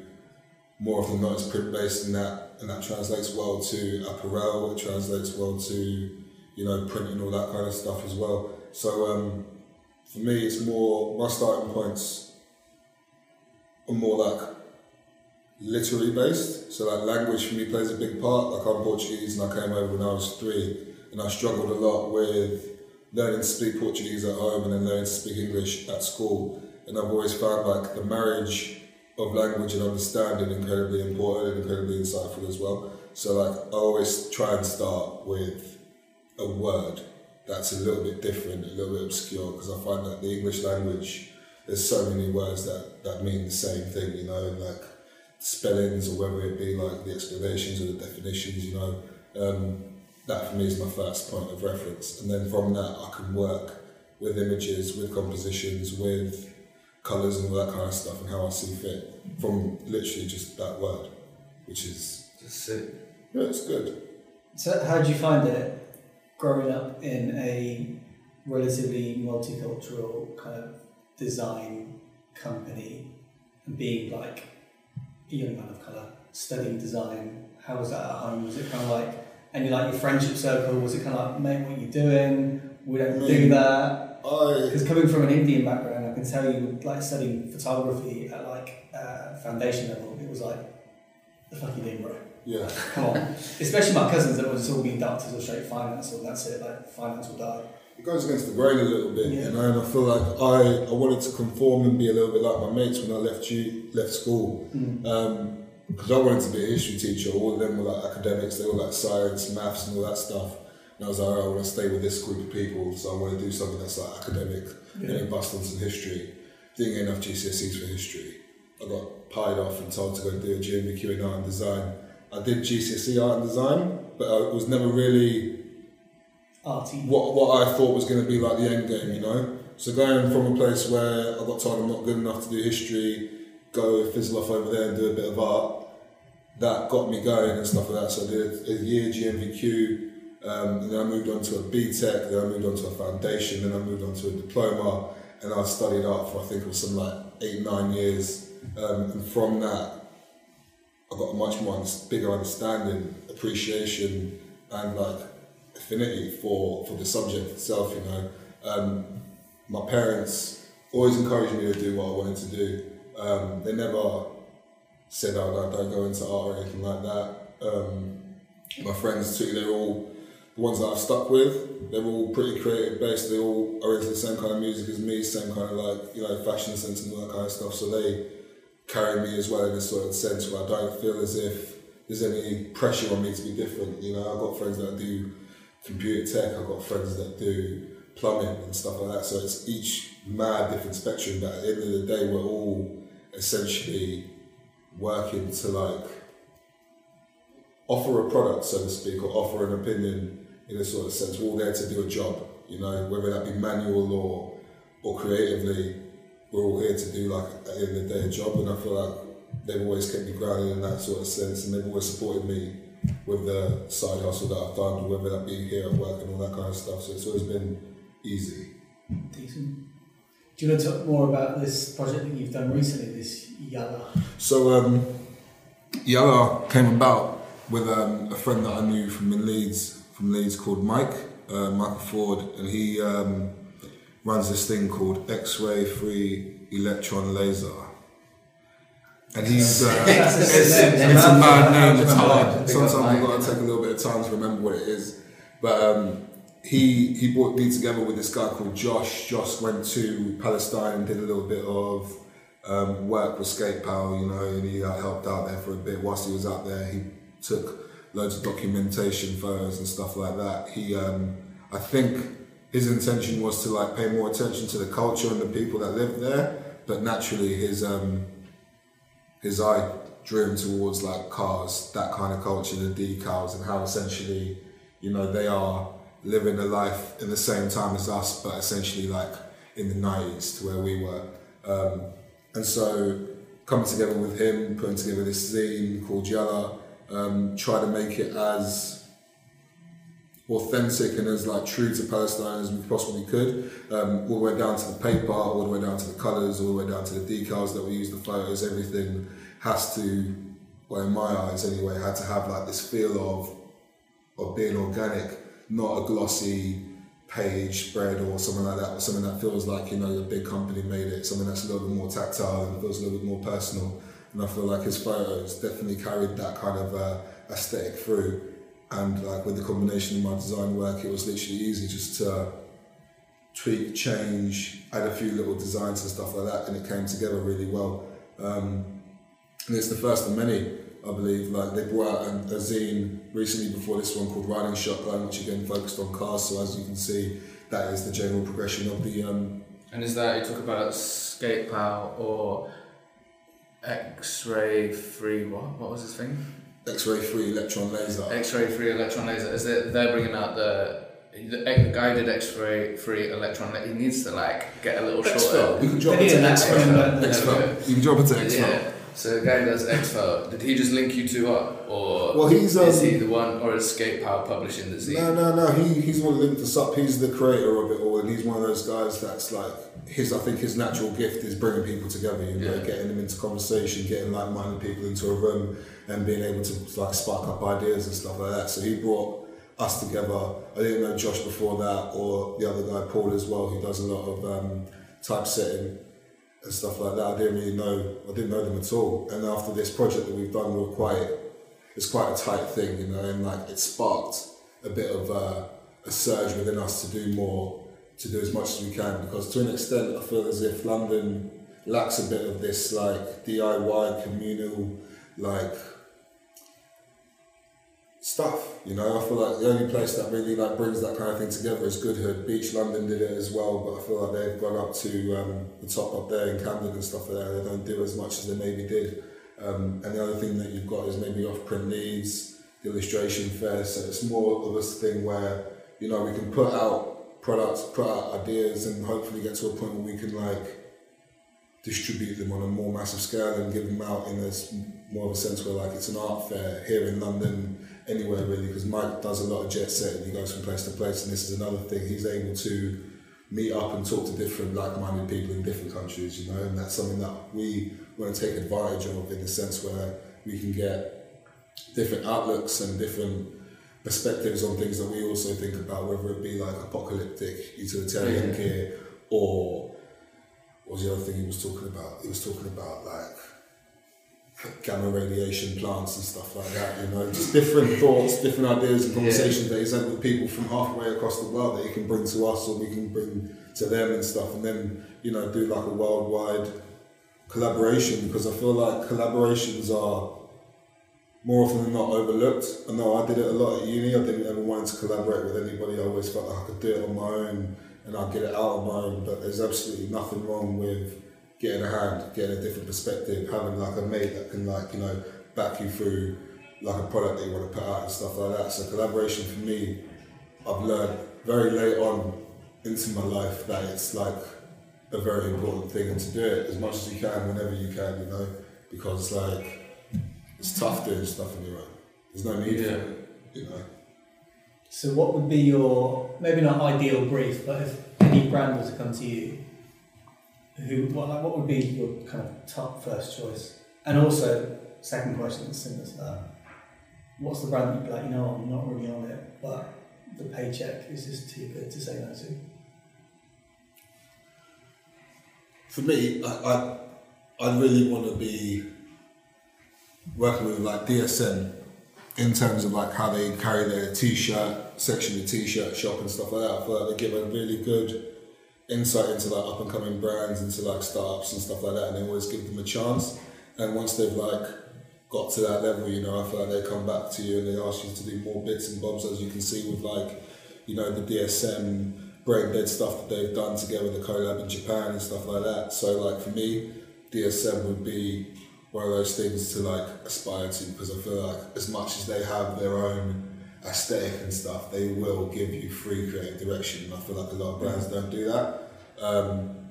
[SPEAKER 4] More often than not, it's print-based, and that and that translates well to apparel. It translates well to you know printing all that kind of stuff as well. So. Um, for me, it's more my starting points are more like literary based. So like language for me plays a big part. Like I'm Portuguese and I came over when I was three, and I struggled a lot with learning to speak Portuguese at home and then learning to speak English at school. And I've always found like the marriage of language and understanding incredibly important and incredibly insightful as well. So like I always try and start with a word that's a little bit different, a little bit obscure, because I find that the English language, there's so many words that, that mean the same thing, you know, like spellings or whether it be like the explanations or the definitions, you know. Um, that for me is my first point of reference. And then from that, I can work with images, with compositions, with colours and all that kind of stuff and how I see fit from literally just that word, which is,
[SPEAKER 2] just sick?
[SPEAKER 4] yeah, it's good.
[SPEAKER 1] So, how did you find it growing up in a relatively multicultural kind of design company and being like a young man of colour, studying design? How was that at home? Was it kind of like, and you like your friendship circle, was it kind of like, mate, what are you doing? We don't do
[SPEAKER 4] Mm.
[SPEAKER 1] that. Because coming from an Indian background, I can tell you, like studying photography at like uh, foundation level, it was like, the fuck you doing, bro?
[SPEAKER 4] yeah.
[SPEAKER 1] Come on. Especially my cousins that was all being doctors or straight finance, or that's it, like finance will die.
[SPEAKER 4] It goes against the grain a little bit,
[SPEAKER 1] Yeah.
[SPEAKER 4] you know, and I feel like I, I wanted to conform and be a little bit like my mates when I left you, left school.
[SPEAKER 1] Mm.
[SPEAKER 4] Because I wanted to be a history teacher. All of them were like academics, they were like science, maths, and all that stuff. And I was like, right, I want to stay with this group of people, so I want to do something that's like academic,
[SPEAKER 1] Yeah.
[SPEAKER 4] getting bust on some history. Didn't get enough GCSEs for history. I got pied off and told to go do a GNVQ in art and design. I did GCSE art and design, but I was never really
[SPEAKER 1] Arty.
[SPEAKER 4] what what I thought was going to be like the end game, you know. So going from a place where I got told I'm not good enough to do history, go fizzle off over there and do a bit of art, that got me going and stuff like that. So I did a year GNVQ, um, and then I moved on to a BTEC, then I moved on to a foundation, then I moved on to a diploma, and I studied art for I think it was some like eight nine years, um, and from that I got a much more bigger understanding, appreciation, and like affinity for for the subject itself. You know, um, my parents always encouraged me to do what I wanted to do, Um, they never said, "Oh, no, don't go into art or anything like that." Um, my friends too, they're all the ones that I've stuck with. They're all pretty creative based. They all are into the same kind of music as me, same kind of like you know fashion sense and all that kind of stuff. So they carry me as well in a sort of sense where I don't feel as if there's any pressure on me to be different. You know, I've got friends that do computer tech. I've got friends that do plumbing and stuff like that. So it's each mad different spectrum. But at the end of the day, we're all essentially working to like offer a product, so to speak, or offer an opinion in a sort of sense. We're all there to do a job, you know, whether that be manual or or creatively. We're all here to do like at the end of the day a job, and I feel like they've always kept me grounded in that sort of sense, and they've always supported me with the side hustle that I've done, whether that be here at work and all that kind of stuff. So it's always been easy.
[SPEAKER 1] Decent. Do you want to talk more about this project that you've done recently, this Yalla?
[SPEAKER 4] So um, Yalla came about with um, a friend that I knew from in Leeds, from Leeds called Mike, uh, Michael Ford, and he um, runs this thing called X-ray free electron laser. And he's uh, it's,
[SPEAKER 1] sick
[SPEAKER 4] it's a mad name. It's hard. Sometimes you've got to take a little bit of time to remember what it is. But um, he he brought me together with this guy called Josh. Josh went to Palestine and did a little bit of um, work with Skate Pal, you know, and he uh, helped out there for a bit. Whilst he was out there, he took loads of documentation photos and stuff like that. He, um, I think, his intention was to like pay more attention to the culture and the people that live there, but naturally his um, his eye drew him towards like cars, that kind of culture, the decals, and how essentially, you know, they are living a life in the same time as us, but essentially like in the nineties to where we were. Um, and so coming together with him, putting together this zine called Yalla, um, try to make it as authentic and as like true to Palestine as we possibly could, um, all the way down to the paper, all the way down to the colours, all the way down to the decals that we use, the photos, everything has to, well, in my eyes anyway, had to have like this feel of of being organic, not a glossy page spread or something like that, or something that feels like you know a big company made it, something that's a little bit more tactile and feels a little bit more personal. And I feel like his photos definitely carried that kind of uh, aesthetic through. And like with the combination of my design work, it was literally easy just to tweak, change, add a few little designs and stuff like that, and it came together really well. Um, and it's the first of many, I believe. Like they brought out a, a zine recently before this one called Riding Shotgun, which again focused on cars. So as you can see, that is the general progression of the um,
[SPEAKER 2] And is that you talk about skate pal or X-ray free? What? What was his thing?
[SPEAKER 4] X-ray free electron laser.
[SPEAKER 2] X-ray free electron laser. Is it they're bringing out the the, the guy did X-ray free electron. laser. He needs to like get a little
[SPEAKER 4] Exfil.
[SPEAKER 2] shorter.
[SPEAKER 4] You can drop it to
[SPEAKER 1] an
[SPEAKER 4] Exfil.
[SPEAKER 1] Exfil, don't
[SPEAKER 4] Exfil. You can drop it to Exfil.
[SPEAKER 2] Yeah. So the guy does Expo. Did he just link you two up, or
[SPEAKER 4] Well, he's,
[SPEAKER 2] is
[SPEAKER 4] um,
[SPEAKER 2] he the one, or is Skate Pal publishing the zine?
[SPEAKER 4] No, no, no. He, he's one of linked us up. He's the creator of it all, and he's one of those guys that's like his. I think his natural gift is bringing people together. You know,
[SPEAKER 2] Yeah.
[SPEAKER 4] getting them into conversation, getting like-minded people into a room, and being able to like spark up ideas and stuff like that. So he brought us together. I didn't know Josh before that, or the other guy Paul as well, who does a lot of um, typesetting and stuff like that. I didn't really know. I didn't know them at all. And after this project that we've done, we're quite. It's quite a tight thing, you know, and like it sparked a bit of a surge within us to do more, to do as much as we can. Because to an extent, I feel as if London lacks a bit of this like DIY communal like stuff. You know, I feel like the only place that really like brings that kind of thing together is Goodhood. Beach London did it as well, but I feel like they've gone up to um, the top up there in Camden and stuff like that. They don't do as much as they maybe did. Um, and the other thing that you've got is maybe off print the illustration fair. So it's more of this thing where you know we can put out products, put out ideas, and hopefully get to a point where we can like distribute them on a more massive scale and give them out in a s- more of a sense where like it's an art fair here in London, anywhere really, because Mike does a lot of jet setting, he goes from place to place, and this is another thing, he's able to meet up and talk to different like-minded people in different countries, you know, and that's something that we want to take advantage of in the sense where we can get different outlooks and different perspectives on things that we also think about, whether it be like apocalyptic utilitarian
[SPEAKER 2] Yeah.
[SPEAKER 4] gear or what was the other thing he was talking about? He was talking about like gamma radiation plants and stuff like that, you know, just different thoughts, different ideas and conversations that he's had with people from halfway across the world that he can bring to us or we can bring to them and stuff and then, you know, do like a worldwide collaboration because I feel like collaborations are more often than not overlooked. I know I did it a lot at uni. I didn't ever want to collaborate with anybody. I always felt like I could do it on my own and I'd get it out on my own. But there's absolutely nothing wrong with getting a hand, getting a different perspective, having like a mate that can like, you know, back you through like a product that you want to put out and stuff like that. So collaboration for me, I've learned very late on into my life that it's like a very important thing and to do it as much as you can whenever you can, you know, because like it's tough doing stuff on your own. There's no need for it, you know.
[SPEAKER 1] So, what would be your maybe not ideal brief, but if any brand was to come to you, who what like, what would be your kind of top first choice? And also, second question that's similar to that: What's the brand that you'd be like, you know, I'm not really on it, but the paycheck is just too good to say no to?
[SPEAKER 4] For me, I, I, I really want to be working with like DSM in terms of like how they carry their t-shirt section, the t-shirt shop and stuff like that. I feel like they give a really good insight into like up and coming brands, into like startups and stuff like that, and they always give them a chance. And once they've like got to that level, you know, I feel like they come back to you and they ask you to do more bits and bobs, as you can see with like, you know, the DSM brain dead stuff that they've done together, with the collab in Japan and stuff like that. So like for me, DSM would be one of those things to like aspire to because I feel like as much as they have their own aesthetic and stuff, they will give you free creative direction. And I feel like a lot of brands don't do that. Um,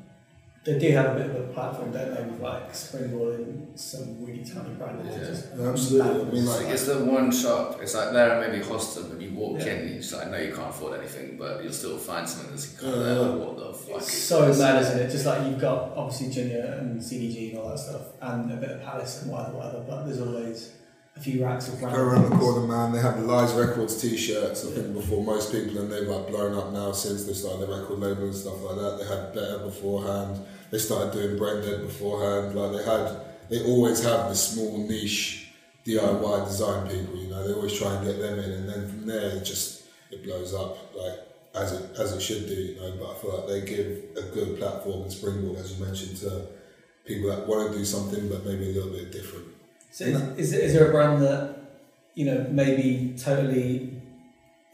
[SPEAKER 1] They do have a bit of a platform, don't they, with like Springboard and some really tiny brands. that
[SPEAKER 2] Yeah.
[SPEAKER 1] just
[SPEAKER 4] absolutely. I mean,
[SPEAKER 2] It's
[SPEAKER 4] like,
[SPEAKER 2] like it's the one shop. It's like there and maybe Hostem, but you walk
[SPEAKER 1] Yeah.
[SPEAKER 2] in, and it's like no, you can't afford anything, but you'll still find something that's kind of there. Like, what the fuck?
[SPEAKER 1] It's
[SPEAKER 2] is
[SPEAKER 1] so
[SPEAKER 2] this?
[SPEAKER 1] mad, isn't it? Just like you've got obviously Junya and CDG and all that stuff, and a bit of Palace and whatever, whatever. But there's always a few racks of
[SPEAKER 4] Go
[SPEAKER 1] brand
[SPEAKER 4] around the corner, man. They have the Lies Records T-shirts. I think before most people, and they've like blown up now since they started the record label and stuff like that. They had Better beforehand. They started doing Brain beforehand. Like they had, they always have the small niche DIY design people. You know, they always try and get them in, and then from there it just it blows up like as it as it should do. You know, but I feel like they give a good platform and springboard, as you mentioned, to people that want to do something but maybe a little bit different.
[SPEAKER 1] So is, is, is there a brand that you know maybe totally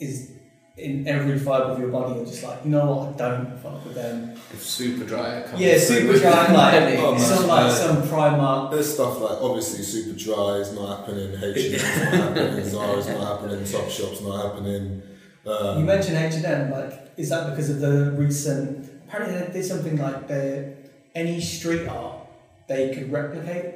[SPEAKER 1] is in every fibre of your body? You're just like, you know what, I don't fuck with them.
[SPEAKER 2] If super dry. comes
[SPEAKER 1] Yeah, super dry,
[SPEAKER 2] that
[SPEAKER 1] like
[SPEAKER 2] money.
[SPEAKER 4] Man.
[SPEAKER 1] some like
[SPEAKER 4] Uh,
[SPEAKER 1] some Primark.
[SPEAKER 4] There's stuff like obviously super dry is not happening, H and M's not happening, Zara's not happening, Topshop's not happening. Um,
[SPEAKER 1] You mentioned H and M. Like, is that because of the recent? Apparently, they did something like the any street art they could replicate.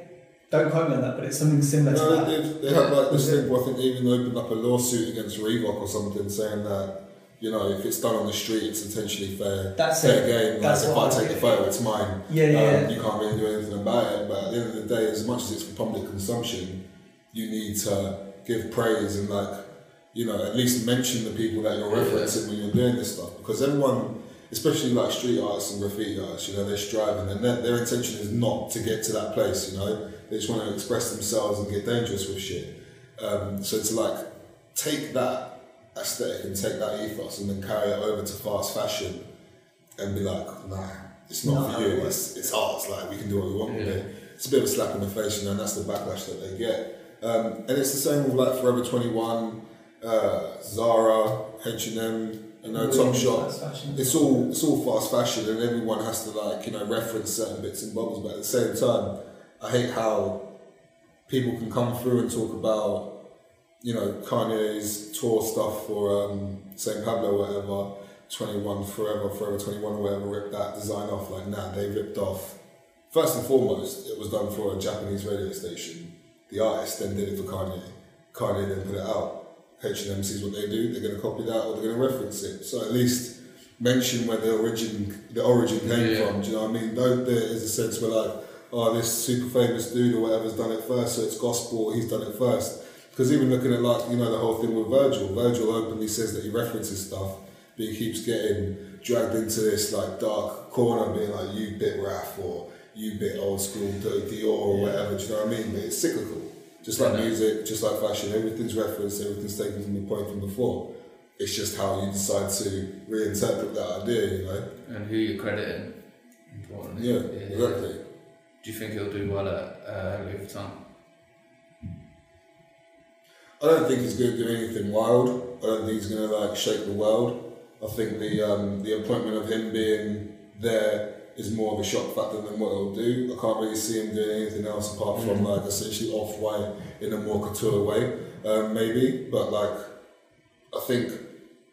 [SPEAKER 1] Don't quote me on that, but it's something similar to
[SPEAKER 4] no,
[SPEAKER 1] that.
[SPEAKER 4] they, did. they had like this thing. Where I think they even opened up a lawsuit against Revok or something, saying that you know if it's done on the street, it's intentionally fair.
[SPEAKER 1] That's
[SPEAKER 4] fair
[SPEAKER 1] it.
[SPEAKER 4] game. Like
[SPEAKER 1] That's
[SPEAKER 4] if I
[SPEAKER 1] what I
[SPEAKER 4] take the photo, it's mine.
[SPEAKER 1] Yeah, yeah.
[SPEAKER 4] Um,
[SPEAKER 1] yeah.
[SPEAKER 4] you can't really do anything about it. But at the end of the day, as much as it's for public consumption, you need to give praise and like, you know, at least mention the people that you're
[SPEAKER 2] Yeah.
[SPEAKER 4] referencing when you're doing this stuff. Because everyone, especially like street artists and graffiti artists, you know, they're striving and their, their intention is not to get to that place, you know. They just want to express themselves and get dangerous with shit. Um, so it's like, take that aesthetic and take that ethos and then carry it over to fast fashion and be like, nah, it's not
[SPEAKER 1] No,
[SPEAKER 4] for you.
[SPEAKER 1] no.
[SPEAKER 4] It's it's ours. Like we can do what we want with it. It's a bit of a slap in the face, you know, and that's the backlash that they get. Um, and it's the same with like Forever Twenty One, uh, Zara, H and M, you know, Top Shop. It's all it's all fast fashion, and everyone has to like you know reference certain bits and bobs. But at the same time, I hate how people can come through and talk about you know Kanye's tour stuff for um, St Pablo, whatever. 21 Forever, Forever 21, or whatever, ripped that design off. Like, nah, they ripped off. First and foremost, it was done for a Japanese radio station. The artist then did it for Kanye. Kanye then put it out. H&M sees what they do, they're going to copy that or they're going to reference it. So at least mention where the origin the origin came
[SPEAKER 2] Yeah.
[SPEAKER 4] from. Do you know what I mean? Don't there is a sense where like, oh, this super famous dude or whatever's done it first, so it's gospel. He's done it first. Because even looking at like you know the whole thing with Virgil, Virgil openly says that he references stuff, but he keeps getting dragged into this like dark corner, being like you bit Raf or you bit old school Dior or whatever. Do you know what I mean? But it's cyclical, just like music, just like fashion. Everything's referenced, everything's taken from the point from before. It's just how you decide to reinterpret that idea, you know?
[SPEAKER 2] And who you're crediting. Important.
[SPEAKER 4] Yeah, exactly.
[SPEAKER 2] Do you think he'll do well at uh, Louis Vuitton?
[SPEAKER 4] I don't think he's going to do anything wild. I don't think he's going to like shake the world. I think the um, the appointment of him being there is more of a shock factor than what he'll do. I can't really see him doing anything else apart from like essentially off white in a more couture way, um, maybe. But like, I think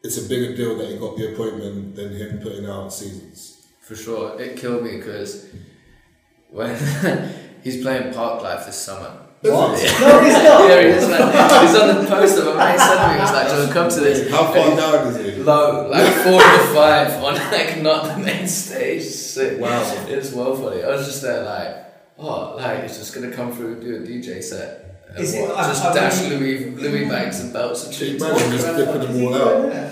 [SPEAKER 4] it's a bigger deal that he got the appointment than him putting out seasons.
[SPEAKER 2] For sure. It killed me because when he's playing Park Life this summer.
[SPEAKER 1] What?
[SPEAKER 4] Is it?
[SPEAKER 1] No, he's not.
[SPEAKER 2] yeah, he is, man. He's on the poster, but mate sent me, he was like, John, come to this.
[SPEAKER 4] How far down is he?
[SPEAKER 2] Low, like four to five on like not the main stage. Sick.
[SPEAKER 4] Wow.
[SPEAKER 2] It's well funny. I was just there like, oh, like it's just gonna come through and do a DJ set. And
[SPEAKER 1] Is it-
[SPEAKER 2] what,
[SPEAKER 1] I-
[SPEAKER 2] just
[SPEAKER 1] I
[SPEAKER 2] dash
[SPEAKER 1] mean-
[SPEAKER 2] Louis Louis bags and belts and shit.
[SPEAKER 4] Imagine just flipping them all out.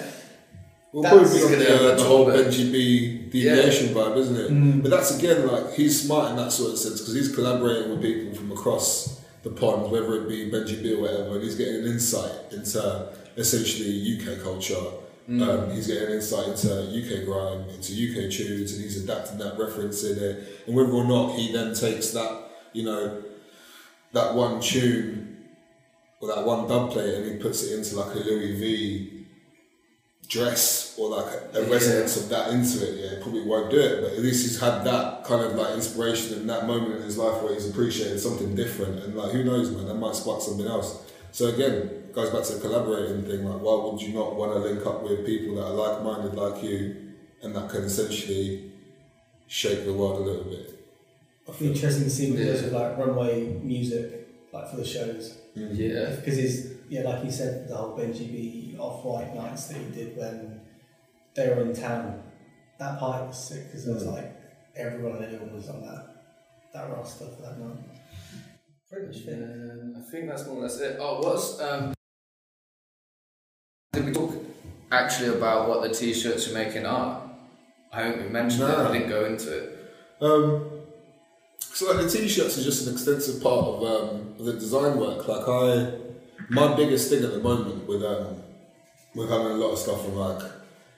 [SPEAKER 4] We'll
[SPEAKER 1] That's
[SPEAKER 4] probably be on
[SPEAKER 2] gonna
[SPEAKER 4] the,
[SPEAKER 2] be
[SPEAKER 4] uh,
[SPEAKER 2] a
[SPEAKER 4] the whole Benji B deviation vibe, isn't it?
[SPEAKER 1] Mm.
[SPEAKER 4] But that's again like he's smart in that sort of sense because he's collaborating with people from across the pond, whether it be Benji B or whatever, and he's getting an insight into essentially UK culture. Um, he's getting an insight into UK grime, into UK tunes, and he's adapting that reference in it. And whether or not he then takes that, you know, that one tune or that one dub plate and he puts it into like a Louis V dress or like a, a
[SPEAKER 2] Yeah.
[SPEAKER 4] resonance of that into it, yeah, he probably won't do it. But at least he's had that kind of like inspiration in that moment in his life where he's appreciated something different. And like, who knows, man, that might spark something else. So again, goes back to the collaborating thing. Like, why would you not want to link up with people that are like minded like you and that can essentially shape the world a little bit? I
[SPEAKER 1] It'd be interesting to see what he does
[SPEAKER 2] Yeah.
[SPEAKER 1] with like runway music, like for the shows.
[SPEAKER 4] Mm.
[SPEAKER 2] Yeah.
[SPEAKER 1] Because he's yeah, like you said, the whole Benji B off white nights that he did when they were in town. That party was sick because it was
[SPEAKER 4] Mm.
[SPEAKER 1] like everyone and anyone was on that that roster for that night. Pretty much fit.
[SPEAKER 2] Um, I think that's more or less it. Oh, what's um? Did we talk actually about what the t-shirts you're making are? I think we mentioned it.
[SPEAKER 4] No.
[SPEAKER 2] We didn't go into it.
[SPEAKER 4] Um, so like the t-shirts are just an extensive part of, um, the design work. Like I, my biggest thing at the moment with um, with having a lot of stuff on like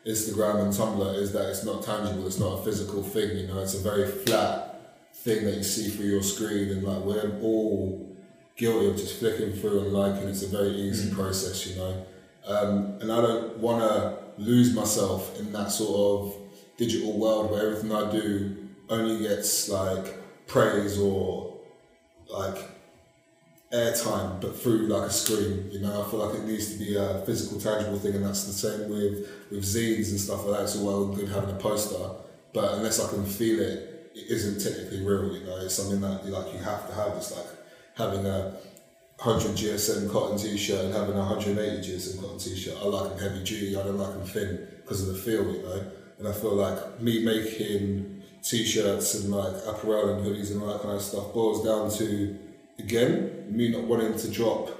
[SPEAKER 4] Instagram and Tumblr is that it's not tangible. It's not a physical thing. You know, it's a very flat thing that you see through your screen, and like we're all guilty of just flicking through and liking. It's a very easy process, you know. Um, and I don't want to lose myself in that sort of digital world where everything I do only gets like praise or like airtime, but through like a screen. You know, I feel like it needs to be a physical, tangible thing, and that's the same with with zines and stuff like that. It's all well and good having a poster, but unless I can feel it, it isn't technically real. You know, it's something that you like you have to have. It's like having a 100 GSM cotton t-shirt and having a 180 GSM cotton t-shirt. I like them heavy duty. I don't like them thin because of the feel, you know. And I feel like me making t-shirts and like apparel and hoodies and all that kind of stuff boils down to again me not wanting to drop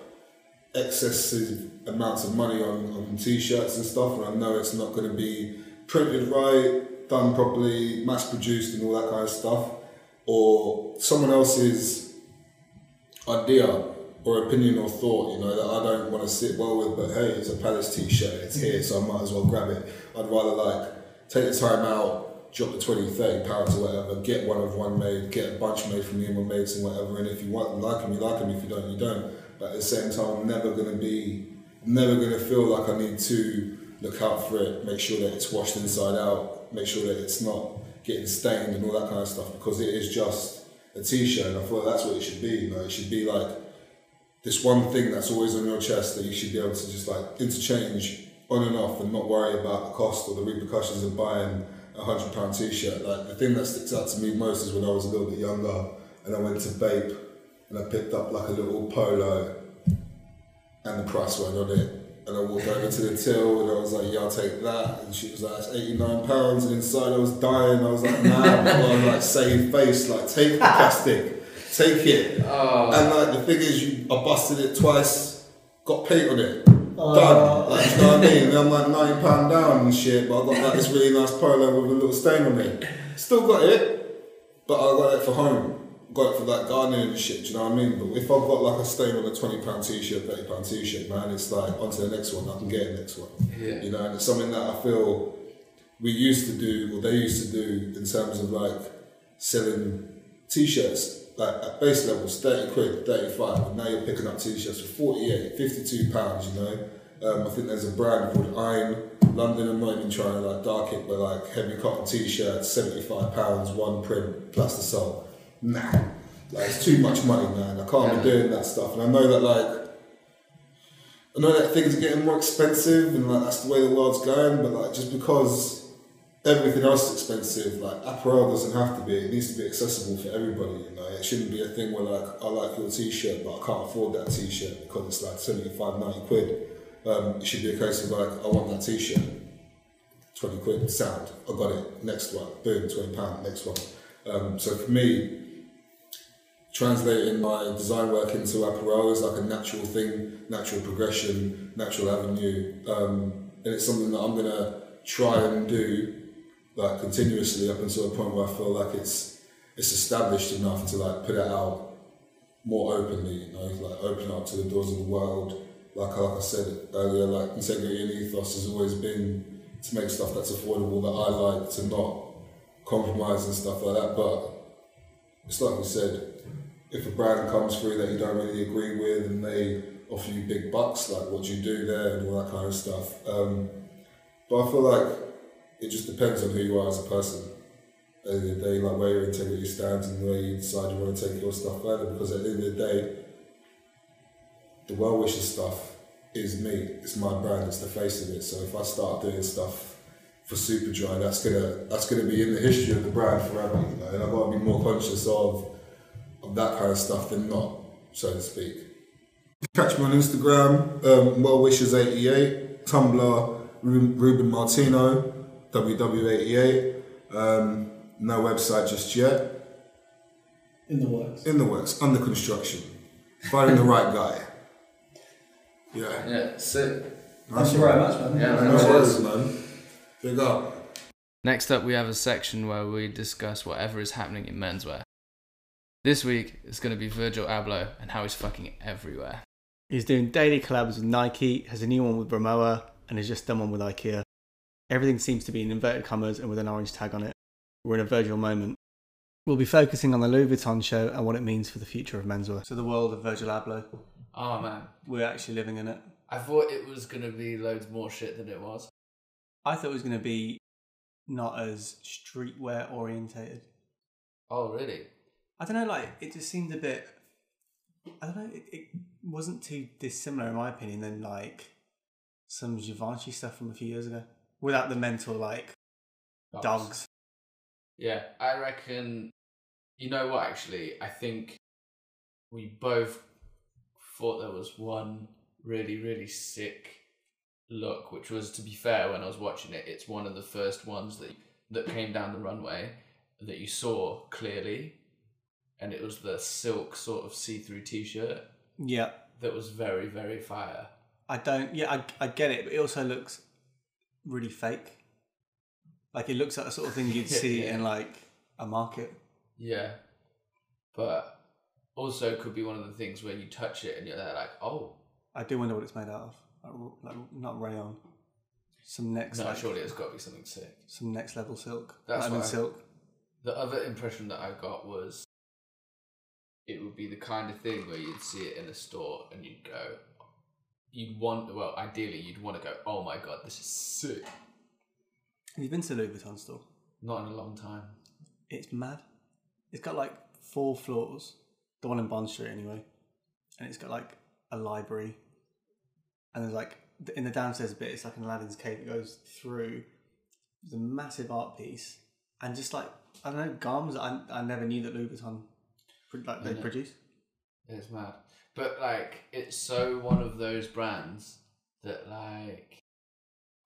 [SPEAKER 4] excessive amounts of money on, on t-shirts and stuff and I know it's not going to be printed right, done properly, mass produced and all that kind of stuff or someone else's idea or opinion or thought, you know, that I don't want to sit well with, but hey, it's a Palace t-shirt, it's here, so I might as well grab it. I'd rather like take the time out, drop the 20, 30 pounds or whatever, get one of one made, get a bunch made from me and my mates and whatever, and if you want like them, you like them, if you don't, you don't. But at the same time, I'm never going to be, never going to feel like I need to look out for it, make sure that it's washed inside out, make sure that it's not getting stained and all that kind of stuff, because it is just a t-shirt, and I like that's what it should be. Like, it should be like this one thing that's always on your chest that you should be able to just like interchange on and off and not worry about the cost or the repercussions of buying a hundred pound t-shirt. Like the thing that sticks out to me most is when I was a little bit younger and I went to Bape and I picked up like a little polo and the price went on it. And I walked over to the till and I was like, yeah, I'll take that. And she was like, it's 89 pounds. And inside I was dying. I was like, nah, I was like, save face, like, take the plastic, take it.
[SPEAKER 2] Oh,
[SPEAKER 4] And like the thing is, you I busted it twice, got paint on it. Done. Uh, like, you know what I mean? I'm like ninety pound down and shit, but I got like this really nice polo with a little stain on it. Still got it, but I got it for home. Got it for like gardening and shit. Do you know what I mean? But if I've got like a stain on a twenty pound t-shirt, thirty pound t-shirt, man, it's like onto the next one. I can get the next one.
[SPEAKER 2] Yeah.
[SPEAKER 4] You know, and it's something that I feel we used to do, or they used to do, in terms of like selling t-shirts, like at base levels, 30 quid, 35, and now you're picking up t-shirts for 48, 52 pounds, you know. Um, I think there's a brand called Iron, London, I'm not even trying to like dark it, but like heavy cotton t-shirts, 75 pounds, one print, plus the sole. Nah, like it's too much money, man. I can't be doing that stuff. And I know that like, I know that things are getting more expensive and like that's the way the world's going, but like just because everything else is expensive, like apparel doesn't have to be, it needs to be accessible for everybody, you know. It shouldn't be a thing where like I like your t shirt but I can't afford that t shirt because it's like 75, 90 quid. Um, it should be a case of like I want that t shirt. 20 quid, sound, I got it, next one, boom, 20 pound, next one. Um, so for me, translating my design work into apparel is like a natural thing, natural progression, natural avenue, um, and it's something that I'm gonna try and do like continuously up until a point where I feel like it's it's established enough to like put it out more openly, you know, like open up to the doors of the world. Like like I said earlier, like integrity and ethos has always been to make stuff that's affordable that I like, to not compromise and stuff like that. But it's like we said, if a brand comes through that you don't really agree with and they offer you big bucks, like what do you do there and all that kind of stuff. Um, but I feel like it just depends on who you are as a person. At the end of the day, like where your integrity stands and where you decide you want to take your stuff further. Because at the end of the day, the well wisher stuff is me. It's my brand. It's the face of it. So if I start doing stuff for Superdry, that's gonna that's gonna be in the history of the brand forever. You know, and I've got to be more conscious of of that kind of stuff than not, so to speak. Catch me on Instagram, um, wellwishes88, Tumblr, Ruben Martino, WW88. Um, no website just yet.
[SPEAKER 1] In the works.
[SPEAKER 4] In the works, under construction. Finding the right guy. Yeah.
[SPEAKER 2] Yeah, sick.
[SPEAKER 1] Thank you very much, man.
[SPEAKER 2] Yeah,
[SPEAKER 4] No worries, man. Big up.
[SPEAKER 2] Next up, we have a section where we discuss whatever is happening in menswear. This week, it's going to be Virgil Abloh and how he's fucking everywhere.
[SPEAKER 1] He's doing daily collabs with Nike, has a new one with Rimowa, and has just done one with IKEA. Everything seems to be in inverted commas and with an orange tag on it. We're in a Virgil moment. We'll be focusing on the Louis Vuitton show and what it means for the future of menswear. So the world of Virgil Abloh,
[SPEAKER 2] Oh man,
[SPEAKER 1] we're actually living in it.
[SPEAKER 2] I thought it was going to be loads more shit than it was.
[SPEAKER 1] I thought it was going to be not as streetwear orientated.
[SPEAKER 2] Oh really?
[SPEAKER 1] I don't know, like it just seemed a bit. I don't know. It, it wasn't too dissimilar, in my opinion, than like some Givenchy stuff from a few years ago, without the mental like dogs.
[SPEAKER 2] Yeah, I reckon. You know what? Actually, I think we both thought there was one really, really sick look, which was, to be fair, when I was watching it, it's one of the first ones that that came down the runway that you saw clearly, and it was the silk sort of see-through T-shirt
[SPEAKER 1] Yeah,
[SPEAKER 2] that was very, very fire.
[SPEAKER 1] I don't. Yeah, I I get it, but it also looks really fake. Like it looks like the sort of thing you'd see
[SPEAKER 2] yeah.
[SPEAKER 1] in like a market.
[SPEAKER 2] Yeah, but also could be one of the things where you touch it and you're there like, oh,
[SPEAKER 1] I do wonder what it's made out of. Like, not rayon. Some next,
[SPEAKER 2] no,
[SPEAKER 1] like,
[SPEAKER 2] surely it's got to be something sick.
[SPEAKER 1] some next level silk.
[SPEAKER 2] That's I-
[SPEAKER 1] silk.
[SPEAKER 2] The other impression that I got was it would be the kind of thing where you'd see it in a store and you'd go, you'd want, well, ideally you'd want to go, oh my god, this is sick.
[SPEAKER 1] Have you been to the Louis Vuitton store?
[SPEAKER 2] Not in a long time.
[SPEAKER 1] It's mad. It's got like four floors. The one in Bond Street, anyway. And it's got like a library. And there's like in the downstairs bit, it's like an Aladdin's cave that goes through. There's a massive art piece, and just like I don't know, that I, I never knew that Louis Vuitton like they
[SPEAKER 2] Yeah.
[SPEAKER 1] produce.
[SPEAKER 2] It's mad. But like, it's so one of those brands that like,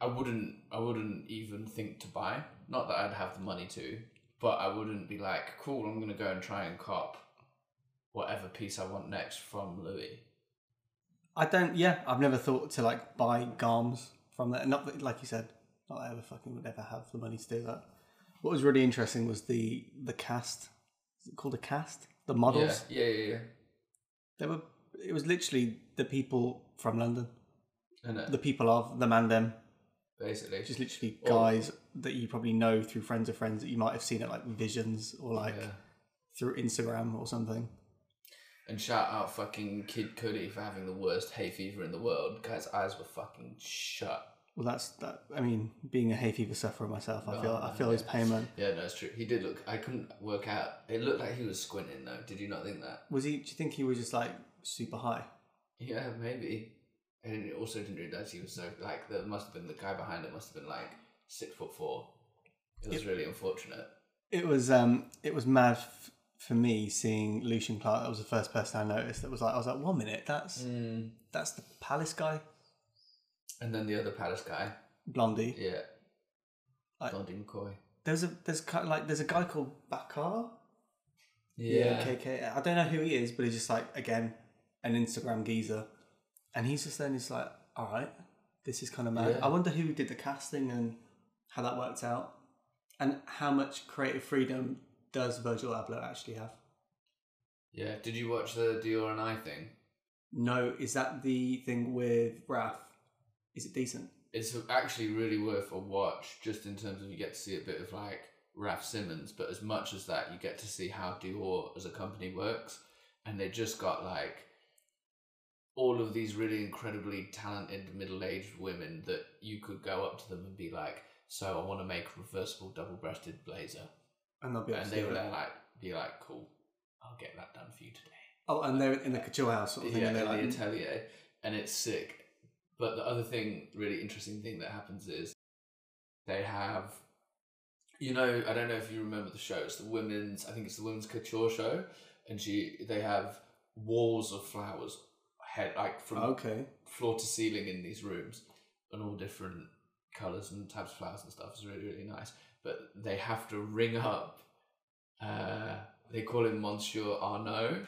[SPEAKER 2] I wouldn't, I wouldn't even think to buy. Not that I'd have the money to, but I wouldn't be like, cool, I'm gonna go and try and cop whatever piece I want next from Louis.
[SPEAKER 1] I don't. Yeah, I've never thought to like buy garms from that. Not that, like you said, not that I ever fucking would ever have the money to do that. What was really interesting was the the cast. Is it called a cast? The models.
[SPEAKER 2] Yeah, yeah, yeah. yeah.
[SPEAKER 1] They were. It was literally the people from London,
[SPEAKER 2] And
[SPEAKER 1] the people of the man them.
[SPEAKER 2] basically,
[SPEAKER 1] Just literally
[SPEAKER 2] Or-
[SPEAKER 1] guys that you probably know through friends of friends that you might have seen at like Visions or like
[SPEAKER 2] yeah.
[SPEAKER 1] through Instagram or something.
[SPEAKER 2] And shout out fucking Kid Cudi for having the worst hay fever in the world. Guy's eyes were fucking shut.
[SPEAKER 1] Well, that's that. I mean, being a hay fever sufferer myself, I feel I feel his pain, man.
[SPEAKER 2] Yeah, no, it's true. He did look. I couldn't work out. It looked like he was squinting though. Did you not think that?
[SPEAKER 1] Was he? Do you think he was just like super high?
[SPEAKER 2] Yeah, maybe. And it also didn't realise he was so like. There must have been the guy behind it. Must have been like six foot four. It was really unfortunate.
[SPEAKER 1] It was um, it was mad f- for me seeing Lucien Clarke. That was the first person I noticed. That was like I was like, one minute, that's
[SPEAKER 2] Mm.
[SPEAKER 1] that's the Palace guy,
[SPEAKER 2] And then the other Palace guy.
[SPEAKER 1] Blondey.
[SPEAKER 2] Yeah. Blondey McCoy.
[SPEAKER 1] There's a there's kind of like there's a guy called Bakar.
[SPEAKER 2] Yeah.
[SPEAKER 1] KK. I don't know who he is, but he's just like again an Instagram geezer, and he's just then he's like, all right, this is kind of mad.
[SPEAKER 2] Yeah.
[SPEAKER 1] I wonder who did the casting and how that worked out, and how much creative freedom does Virgil Abloh actually have?
[SPEAKER 2] Yeah. Did you watch the Dior and I thing?
[SPEAKER 1] No, is that the thing with Raf? Is it decent?
[SPEAKER 2] It's actually really worth a watch, just in terms of you get to see a bit of like Raf Simons, but as much as that, you get to see how Dior as a company works, and they just got like all of these really incredibly talented middle-aged women that you could go up to them and be like, "So I want to make a reversible double-breasted blazer,"
[SPEAKER 1] And they'll be
[SPEAKER 2] and they would like be like, "Cool, I'll get that done for you today."
[SPEAKER 1] Oh, and they're in the couture house sort of thing.
[SPEAKER 2] yeah,
[SPEAKER 1] and they're
[SPEAKER 2] the
[SPEAKER 1] like,
[SPEAKER 2] atelier, and it's sick. But the other thing, really interesting thing that happens is they have, you know, I don't know if you remember the show. It's the women's, I think it's the women's couture show, and she they have walls of flowers, head like from
[SPEAKER 1] okay,
[SPEAKER 2] floor to ceiling in these rooms, and all different colors and types of flowers and stuff. is really really nice. But they have to ring up. Uh, they call him Monsieur Arnault.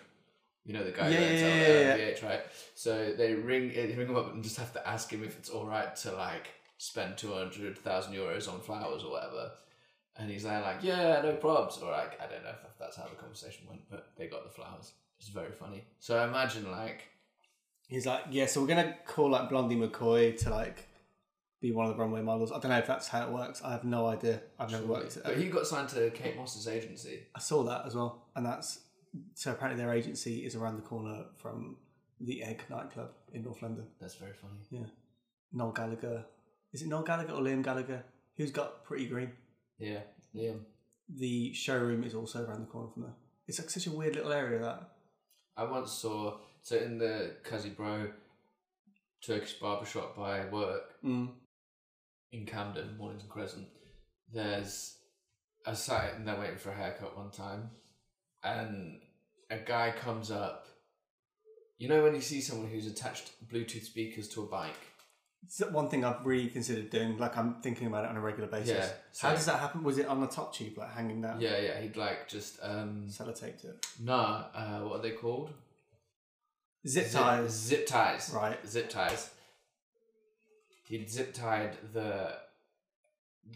[SPEAKER 2] You know the guy
[SPEAKER 1] Yeah,
[SPEAKER 2] who owns
[SPEAKER 1] yeah,
[SPEAKER 2] uh,
[SPEAKER 1] yeah, yeah,
[SPEAKER 2] VH, right? So they ring they ring him up and just have to ask him if it's all right to like spend two hundred thousand euros on flowers or whatever. And he's there like, yeah, no probs. Or like, I don't know if that's how the conversation went, but they got the flowers. It's very funny. So I imagine like
[SPEAKER 1] he's like, yeah. So we're gonna call like Blondey McCoy to like be one of the runway models. I don't know if that's how it works. I have no idea. I've never worked.
[SPEAKER 2] But he got signed to Kate Moss's agency.
[SPEAKER 1] I saw that as well, and that's so apparently their agency is around the corner from the Egg nightclub in North London.
[SPEAKER 2] That's very funny.
[SPEAKER 1] Yeah, Noel Gallagher. Is it Noel Gallagher or Liam Gallagher? Who's got Pretty Green?
[SPEAKER 2] Yeah, Liam.
[SPEAKER 1] The showroom is also around the corner from there. It's like such a weird little area that.
[SPEAKER 2] I once saw so in the Kazi Bro Turkish barbershop by work
[SPEAKER 1] Mm.
[SPEAKER 2] in Camden, Mornington Crescent. There's I sat in there waiting for a haircut one time, and a guy comes up. You know when you see someone who's attached Bluetooth speakers to a bike.
[SPEAKER 1] It's one thing I've really considered doing. Like I'm thinking about it on a regular basis.
[SPEAKER 2] Yeah, so-
[SPEAKER 1] How does that happen? Was it on the top tube, like hanging down?
[SPEAKER 2] Yeah, yeah. He'd like just um
[SPEAKER 1] Sellotaped it.
[SPEAKER 2] nah. Uh, what are they called?
[SPEAKER 1] Zip ties.
[SPEAKER 2] Zip ties.
[SPEAKER 1] Right.
[SPEAKER 2] Zip ties. He'd zip tied the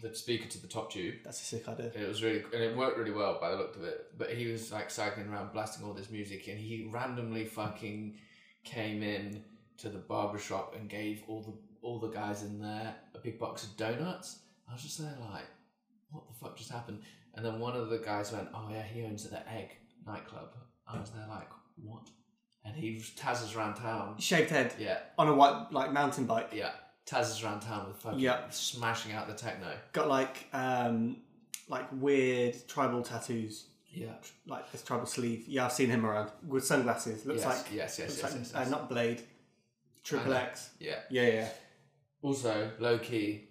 [SPEAKER 2] the speaker to the top tube.
[SPEAKER 1] That's a sick idea.
[SPEAKER 2] It was really and it worked really well by the look of it. But he was like cycling around blasting all this music and he randomly fucking came in to the barbershop and gave all the all the guys in there a big box of donuts. I was just there like, what the fuck just happened? And then one of the guys went, Oh yeah, he owns the egg nightclub. I was there like, what? And he was tazzes around town.
[SPEAKER 1] Shaved head
[SPEAKER 2] Yeah,
[SPEAKER 1] on a white like mountain bike.
[SPEAKER 2] yeah. Tazzes around town with fucking
[SPEAKER 1] Yeah.
[SPEAKER 2] smashing out the techno.
[SPEAKER 1] Got like um like weird tribal tattoos.
[SPEAKER 2] Yeah.
[SPEAKER 1] Like this tribal sleeve. Yeah, I've seen him around with sunglasses. Looks
[SPEAKER 2] Yes,
[SPEAKER 1] like
[SPEAKER 2] yes, yes,
[SPEAKER 1] looks
[SPEAKER 2] yes,
[SPEAKER 1] like
[SPEAKER 2] yes,
[SPEAKER 1] Uh,
[SPEAKER 2] yes.
[SPEAKER 1] not Blade. Triple
[SPEAKER 2] I know.
[SPEAKER 1] X.
[SPEAKER 2] Yeah.
[SPEAKER 1] Yeah, yeah.
[SPEAKER 2] Also, low key,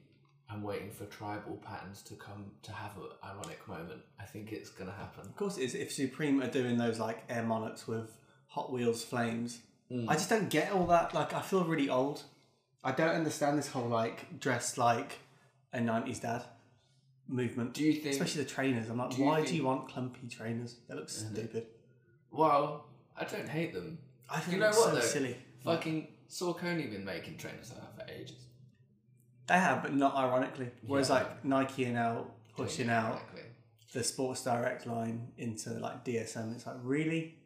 [SPEAKER 2] I'm waiting for tribal patterns to come to have an ironic moment. I think it's gonna happen.
[SPEAKER 1] Of course it is. If Supreme are doing those like Air Monarchs with Hot Wheels flames, mm. I just don't get all that. Like, I feel really old. I don't understand this whole like dressed like a '90s dad movement.
[SPEAKER 2] Do you think?
[SPEAKER 1] Especially the trainers. I'm like,
[SPEAKER 2] Do you
[SPEAKER 1] why do you want clumpy trainers? They look stupid.
[SPEAKER 2] well, I don't hate them.
[SPEAKER 1] I think
[SPEAKER 2] You know
[SPEAKER 1] it's
[SPEAKER 2] what
[SPEAKER 1] so
[SPEAKER 2] though?
[SPEAKER 1] silly.
[SPEAKER 2] Fucking Saucony been making trainers like that for ages?
[SPEAKER 1] They have, but not ironically. Whereas
[SPEAKER 2] Yeah.
[SPEAKER 1] like Nike are now pushing
[SPEAKER 2] Yeah,
[SPEAKER 1] out the Sports Direct line into like DSM. It's like really,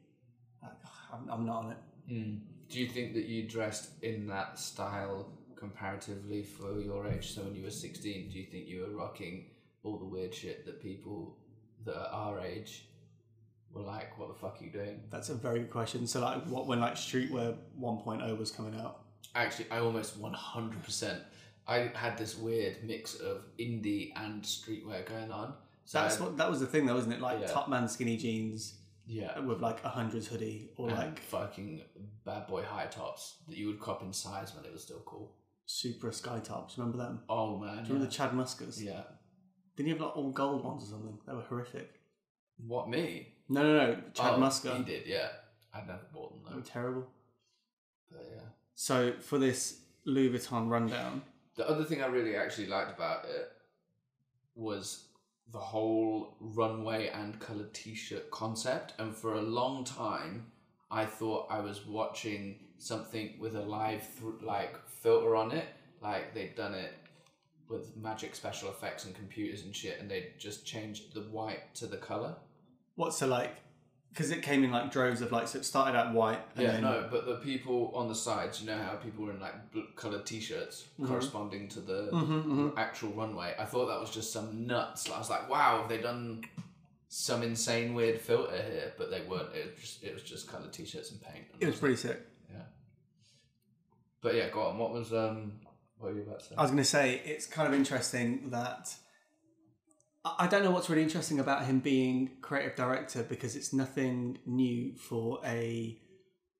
[SPEAKER 1] I'm, I'm not on it.
[SPEAKER 2] Mm. Do you think that you dressed in that style comparatively for your age? So when you were 16, do you think you were rocking all the weird shit that people that are our age were like, what the fuck are you doing?
[SPEAKER 1] That's a very good question. So like, what when like Streetwear 1.0 was coming out?
[SPEAKER 2] Actually, I almost 100%. I had this weird mix of indie and streetwear going on. So
[SPEAKER 1] That's
[SPEAKER 2] I-
[SPEAKER 1] what that was the thing, though, wasn't it? Like
[SPEAKER 2] Yeah.
[SPEAKER 1] top man skinny jeans
[SPEAKER 2] yeah.
[SPEAKER 1] with like a hundreds hoodie or
[SPEAKER 2] and
[SPEAKER 1] like
[SPEAKER 2] fucking bad boy high tops that you would cop in size when it was still cool.
[SPEAKER 1] Supra sky tops. Remember them?
[SPEAKER 2] Oh man,
[SPEAKER 1] Do you remember
[SPEAKER 2] yeah.
[SPEAKER 1] the Chad Muskas?
[SPEAKER 2] yeah.
[SPEAKER 1] Didn't you have like all gold ones or something? They were horrific.
[SPEAKER 2] What me?
[SPEAKER 1] No, no, no. Chad
[SPEAKER 2] oh,
[SPEAKER 1] Muska.
[SPEAKER 2] He did, yeah. I'd never bought them
[SPEAKER 1] They were
[SPEAKER 2] though.
[SPEAKER 1] terrible.
[SPEAKER 2] But yeah.
[SPEAKER 1] So for this Louis Vuitton rundown,
[SPEAKER 2] The other thing I really actually liked about it was the whole runway and coloured t-shirt concept. And for a long time, I thought I was watching something with a live th- like filter on it, like they'd done it with magic special effects and computers and shit, and they'd just changed the white to the color.
[SPEAKER 1] what's so like? Because it came in like droves of like so it started out white. And
[SPEAKER 2] Yeah,
[SPEAKER 1] then,
[SPEAKER 2] no, but the people on the sides, you know how people were in like bl- coloured t-shirts corresponding to the
[SPEAKER 1] Mm-hmm,
[SPEAKER 2] actual runway. I thought that was just some nuts. I was like, wow, have they done some insane weird filter here? But they weren't. It was just, it was just coloured t-shirts and paint. And
[SPEAKER 1] It was pretty sick.
[SPEAKER 2] yeah. But yeah, go on. What was um? What were you about to say?
[SPEAKER 1] I was going to say it's kind of interesting that I don't know what's really interesting about him being creative director because it's nothing new for a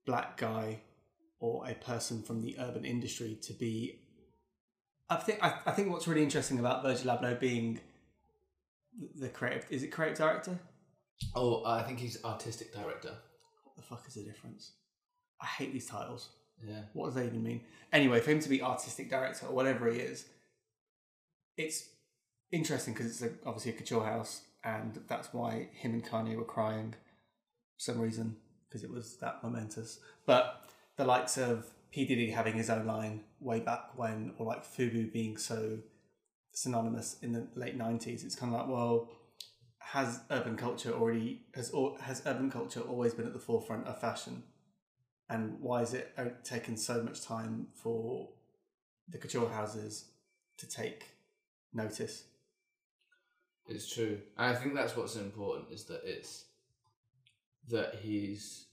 [SPEAKER 1] black guy or a person from the urban industry to be. I think I, I think what's really interesting about Virgil Abloh being the- the creative is it creative director.
[SPEAKER 2] oh, I think he's artistic director.
[SPEAKER 1] What the fuck is the difference? I hate these titles.
[SPEAKER 2] Yeah.
[SPEAKER 1] What does that even mean? Anyway, for him to be artistic director or whatever he is, it's interesting because it's a, obviously a couture house, and that's why him and Kanye were crying for some reason because it was that momentous. But the likes of P Diddy having his own line way back when, or like Fubu being so synonymous in the late nineties, it's kind of like, well, has urban culture already has has urban culture always been at the forefront of fashion? and why is it uh, taken so much time for the couture houses to take notice?
[SPEAKER 2] It's true. I think that's what's important is that it's that he's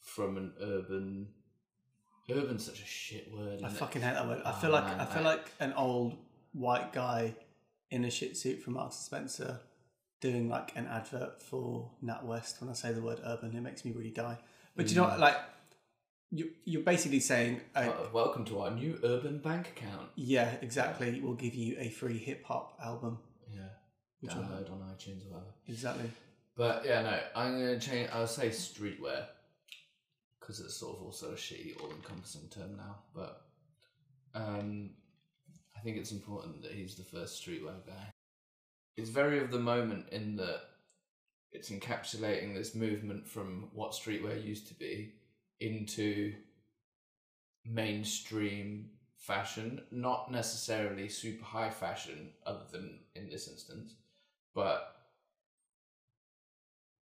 [SPEAKER 2] from an urban urban's such a shit word.
[SPEAKER 1] I
[SPEAKER 2] it?
[SPEAKER 1] fucking hate that word. I
[SPEAKER 2] Oh,
[SPEAKER 1] feel like
[SPEAKER 2] man,
[SPEAKER 1] I feel like an old white guy in a shit suit from Marks and Spencer doing like an advert for NatWest. When I say the word urban, it makes me really die. But you know,
[SPEAKER 2] Mm.
[SPEAKER 1] what, like you you're basically saying, uh,
[SPEAKER 2] Uh, welcome to our new urban bank account.
[SPEAKER 1] yeah, exactly. We'll give you a free hip hop album.
[SPEAKER 2] Download on iTunes or whatever.
[SPEAKER 1] Exactly.
[SPEAKER 2] But yeah, no, I'm gonna change. I'll say streetwear because it's sort of also a shitty, all-encompassing term now. But um, I think it's important that he's the first streetwear guy. It's very of the moment in that it's encapsulating this movement from what streetwear used to be into mainstream fashion, not necessarily super high fashion, other than in this instance, but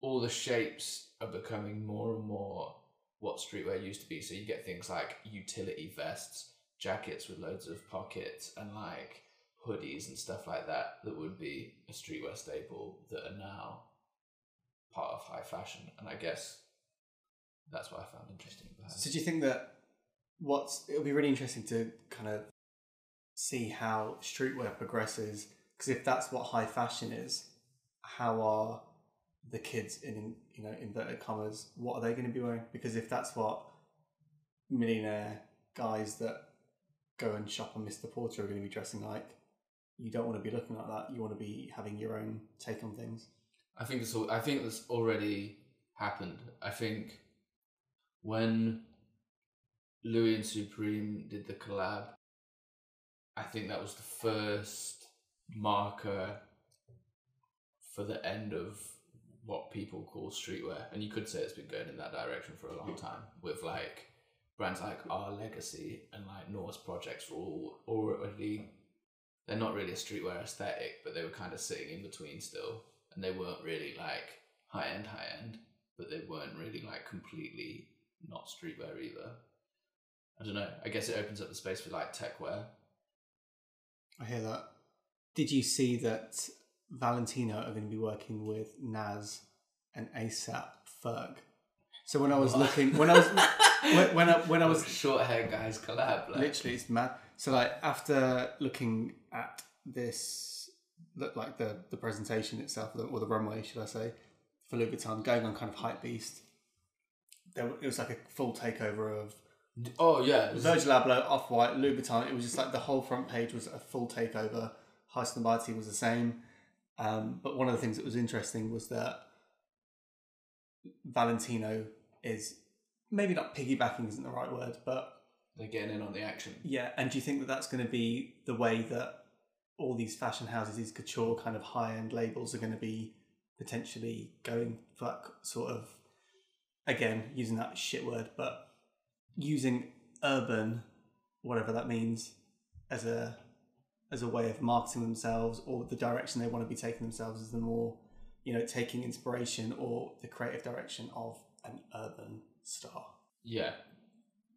[SPEAKER 2] all the shapes are becoming more and more what streetwear used to be. So you get things like utility vests, jackets with loads of pockets, and like hoodies and stuff like that that would be a streetwear staple that are now part of high fashion. And I guess that's what I found interesting
[SPEAKER 1] So do you think that what's it'll be really interesting to kind of see how streetwear progresses because if that's what high fashion is, how are the kids in you know inverted commas what are they going to be wearing? Because if that's what millionaire guys that go and shop on Mr. Porter are going to be dressing like, you don't want to be looking like that. You want to be having your own take on things.
[SPEAKER 2] I think this. I think this already happened. I think when Louis and Supreme did the collab, I think that was the first marker for the end of what people call streetwear, and you could say it's been going in that direction for a long time with like brands like Our Legacy and like Norse Projects were all already they're not really a streetwear aesthetic, but they were kind of sitting in between still, and they weren't really like high end, high end, but they weren't really like completely not streetwear either. I don't know. I guess it opens up the space for like tech wear.
[SPEAKER 1] I hear that. Did you see that Valentino are going to be working with Nas and ASAP Ferg? So when I was looking, when I was when, when I when I was
[SPEAKER 2] short hair guys collab. Like.
[SPEAKER 1] literally it's mad. So like after looking at this, like the the presentation itself or the runway, should I say, for Louis Vuitton, going on kind of hype beast. There, it was like a full takeover of
[SPEAKER 2] Oh yeah,
[SPEAKER 1] Virgil Abloh, Off White, Louis Vuitton. It was just like the whole front page was a full takeover. Heist and was the same. Um, but one of the things that was interesting was that Valentino is maybe not piggybacking isn't the right word, but
[SPEAKER 2] they're getting in on the action.
[SPEAKER 1] yeah. And do you think that that's going to be the way that all these fashion houses, these couture kind of high end labels, are going to be potentially going for that sort of again using that shit word, but using urban, whatever that means, as a as a way of marketing themselves or the direction they want to be taking themselves as the more you know taking inspiration or the creative direction of an urban star.
[SPEAKER 2] Yeah,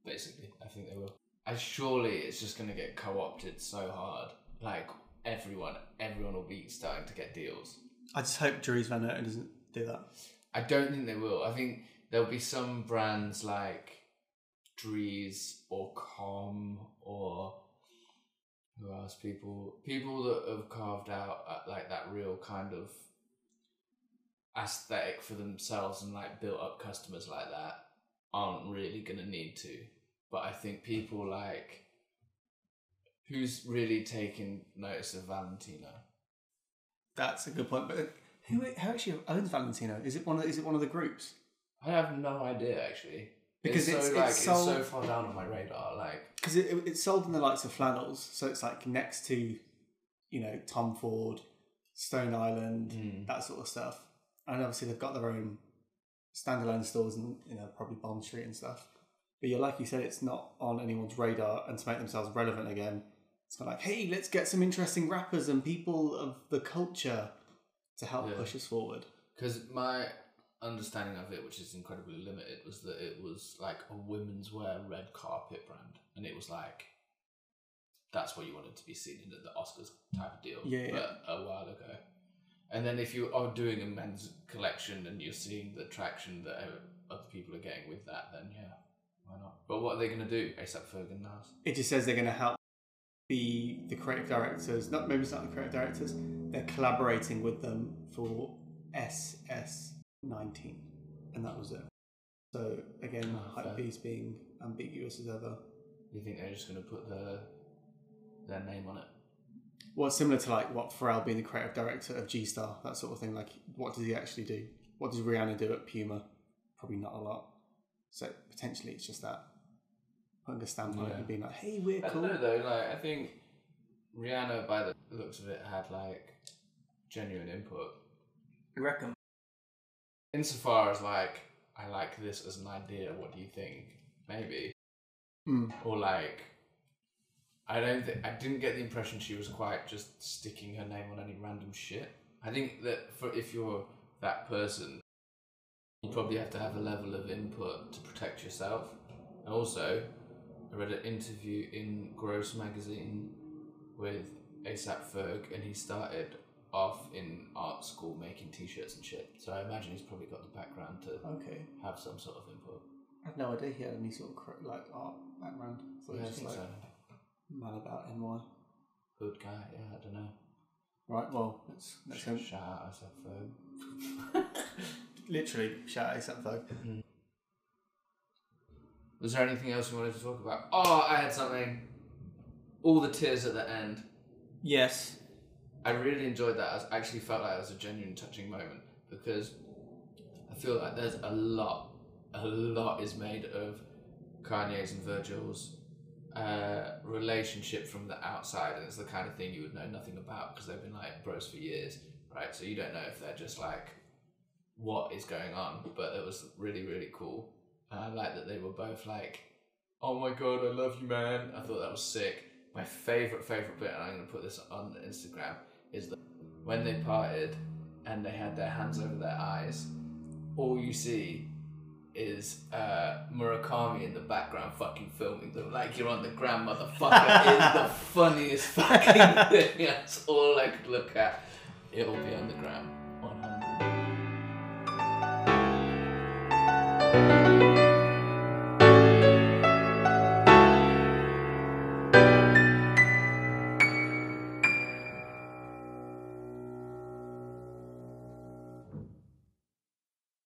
[SPEAKER 2] basically, I think they will. I surely it's just going to get co-opted so hard. Like everyone, everyone will be starting to get deals.
[SPEAKER 1] I just hope Dries Van Noten doesn't do that.
[SPEAKER 2] I don't think they will. I think there'll be some brands like Dries or Comme or who else? People, people that have carved out uh, like that real kind of aesthetic for themselves and like built up customers like that aren't really gonna need to. But I think people like who's really taking notice of Valentino.
[SPEAKER 1] That's a good point. But who, who actually owns Valentino? Is it one of is it one of the groups?
[SPEAKER 2] I have no idea actually.
[SPEAKER 1] Because
[SPEAKER 2] it's,
[SPEAKER 1] it's-
[SPEAKER 2] so
[SPEAKER 1] it's
[SPEAKER 2] like it's, so far down on my radar. Like
[SPEAKER 1] Because it, it, it's sold in the likes of flannels, so it's like next to, you know, Tom Ford, Stone Island,
[SPEAKER 2] Mm.
[SPEAKER 1] that sort of stuff. And obviously they've got their own standalone stores and you know probably Bond Street and stuff. But yeah, like you said, it's not on anyone's radar, and to make themselves relevant again, it's kind of like, hey, let's get some interesting rappers and people of the culture to help
[SPEAKER 2] Yeah.
[SPEAKER 1] push us forward.
[SPEAKER 2] Because my understanding of it, which is incredibly limited, was that it was like a women's wear red carpet brand, and it was like that's what you wanted to be seen in the Oscars type of deal.
[SPEAKER 1] Yeah, yeah.
[SPEAKER 2] a while ago. And then if you are doing a men's collection and you're seeing the traction that other people are getting with that, then yeah, why not? But what are they going to do? ASAP Ferg Nas?
[SPEAKER 1] it just says they're going to help be the creative directors. Not maybe it's not the creative directors. They're collaborating with them for SS19, and that was it. So again,
[SPEAKER 2] Oh,
[SPEAKER 1] hype
[SPEAKER 2] fair.
[SPEAKER 1] beast being ambiguous as ever.
[SPEAKER 2] You think they're just going to put their their name on it?
[SPEAKER 1] Well, similar to like what Pharrell being the creative director of G Star, that sort of thing. Like, what does he actually do? What does Rihanna do at Puma? Probably not a lot. So potentially, it's just that putting a stamp on it
[SPEAKER 2] Yeah.
[SPEAKER 1] and being like, "Hey, we're
[SPEAKER 2] I
[SPEAKER 1] cool."
[SPEAKER 2] don't know though. Like I think Rihanna, by the looks of it, had like genuine input.
[SPEAKER 1] You reckon?
[SPEAKER 2] Insofar as like I like this as an idea. What do you think? Maybe
[SPEAKER 1] Mm.
[SPEAKER 2] or like I don't think I didn't get the impression she was quite just sticking her name on any random shit. I think that for if you're that person, you probably have to have a level of input to protect yourself. And also, I read an interview in Gross magazine with ASAP Ferg, and he started off in art school making t-shirts and shit. So I imagine he's probably got the background to
[SPEAKER 1] Okay.
[SPEAKER 2] have some sort of input.
[SPEAKER 1] I had no idea he had any sort of cr- like art background. So
[SPEAKER 2] Yeah, I
[SPEAKER 1] just
[SPEAKER 2] think
[SPEAKER 1] like
[SPEAKER 2] so.
[SPEAKER 1] man about NY.
[SPEAKER 2] Good guy, yeah, I don't know.
[SPEAKER 1] Right. Well, let's let's go.
[SPEAKER 2] Shout out ASAP Ferg.
[SPEAKER 1] Literally, shout out ASAP Vogue. Mm.
[SPEAKER 2] Was there anything else you wanted to talk about? Oh, I had something. All the tears at the end.
[SPEAKER 1] Yes.
[SPEAKER 2] I really enjoyed that. I actually felt like it was a genuine touching moment because I feel like there's a lot, a lot is made of Kanye's and Virgil's uh, relationship from the outside, and it's the kind of thing you would know nothing about because they've been like bros for years, right? So you don't know if they're just like what is going on, but it was really really cool. And I like that they were both like Oh my god, I love you, man. I thought that was sick. My favorite, favorite bit, and I'm gonna put this on Instagram, is that when they parted and they had their hands over their eyes, all you see is uh, Murakami in the background fucking filming them like you're on the ground, motherfucker. is the funniest fucking thing. That's all I could look at. It'll be on the ground. 100.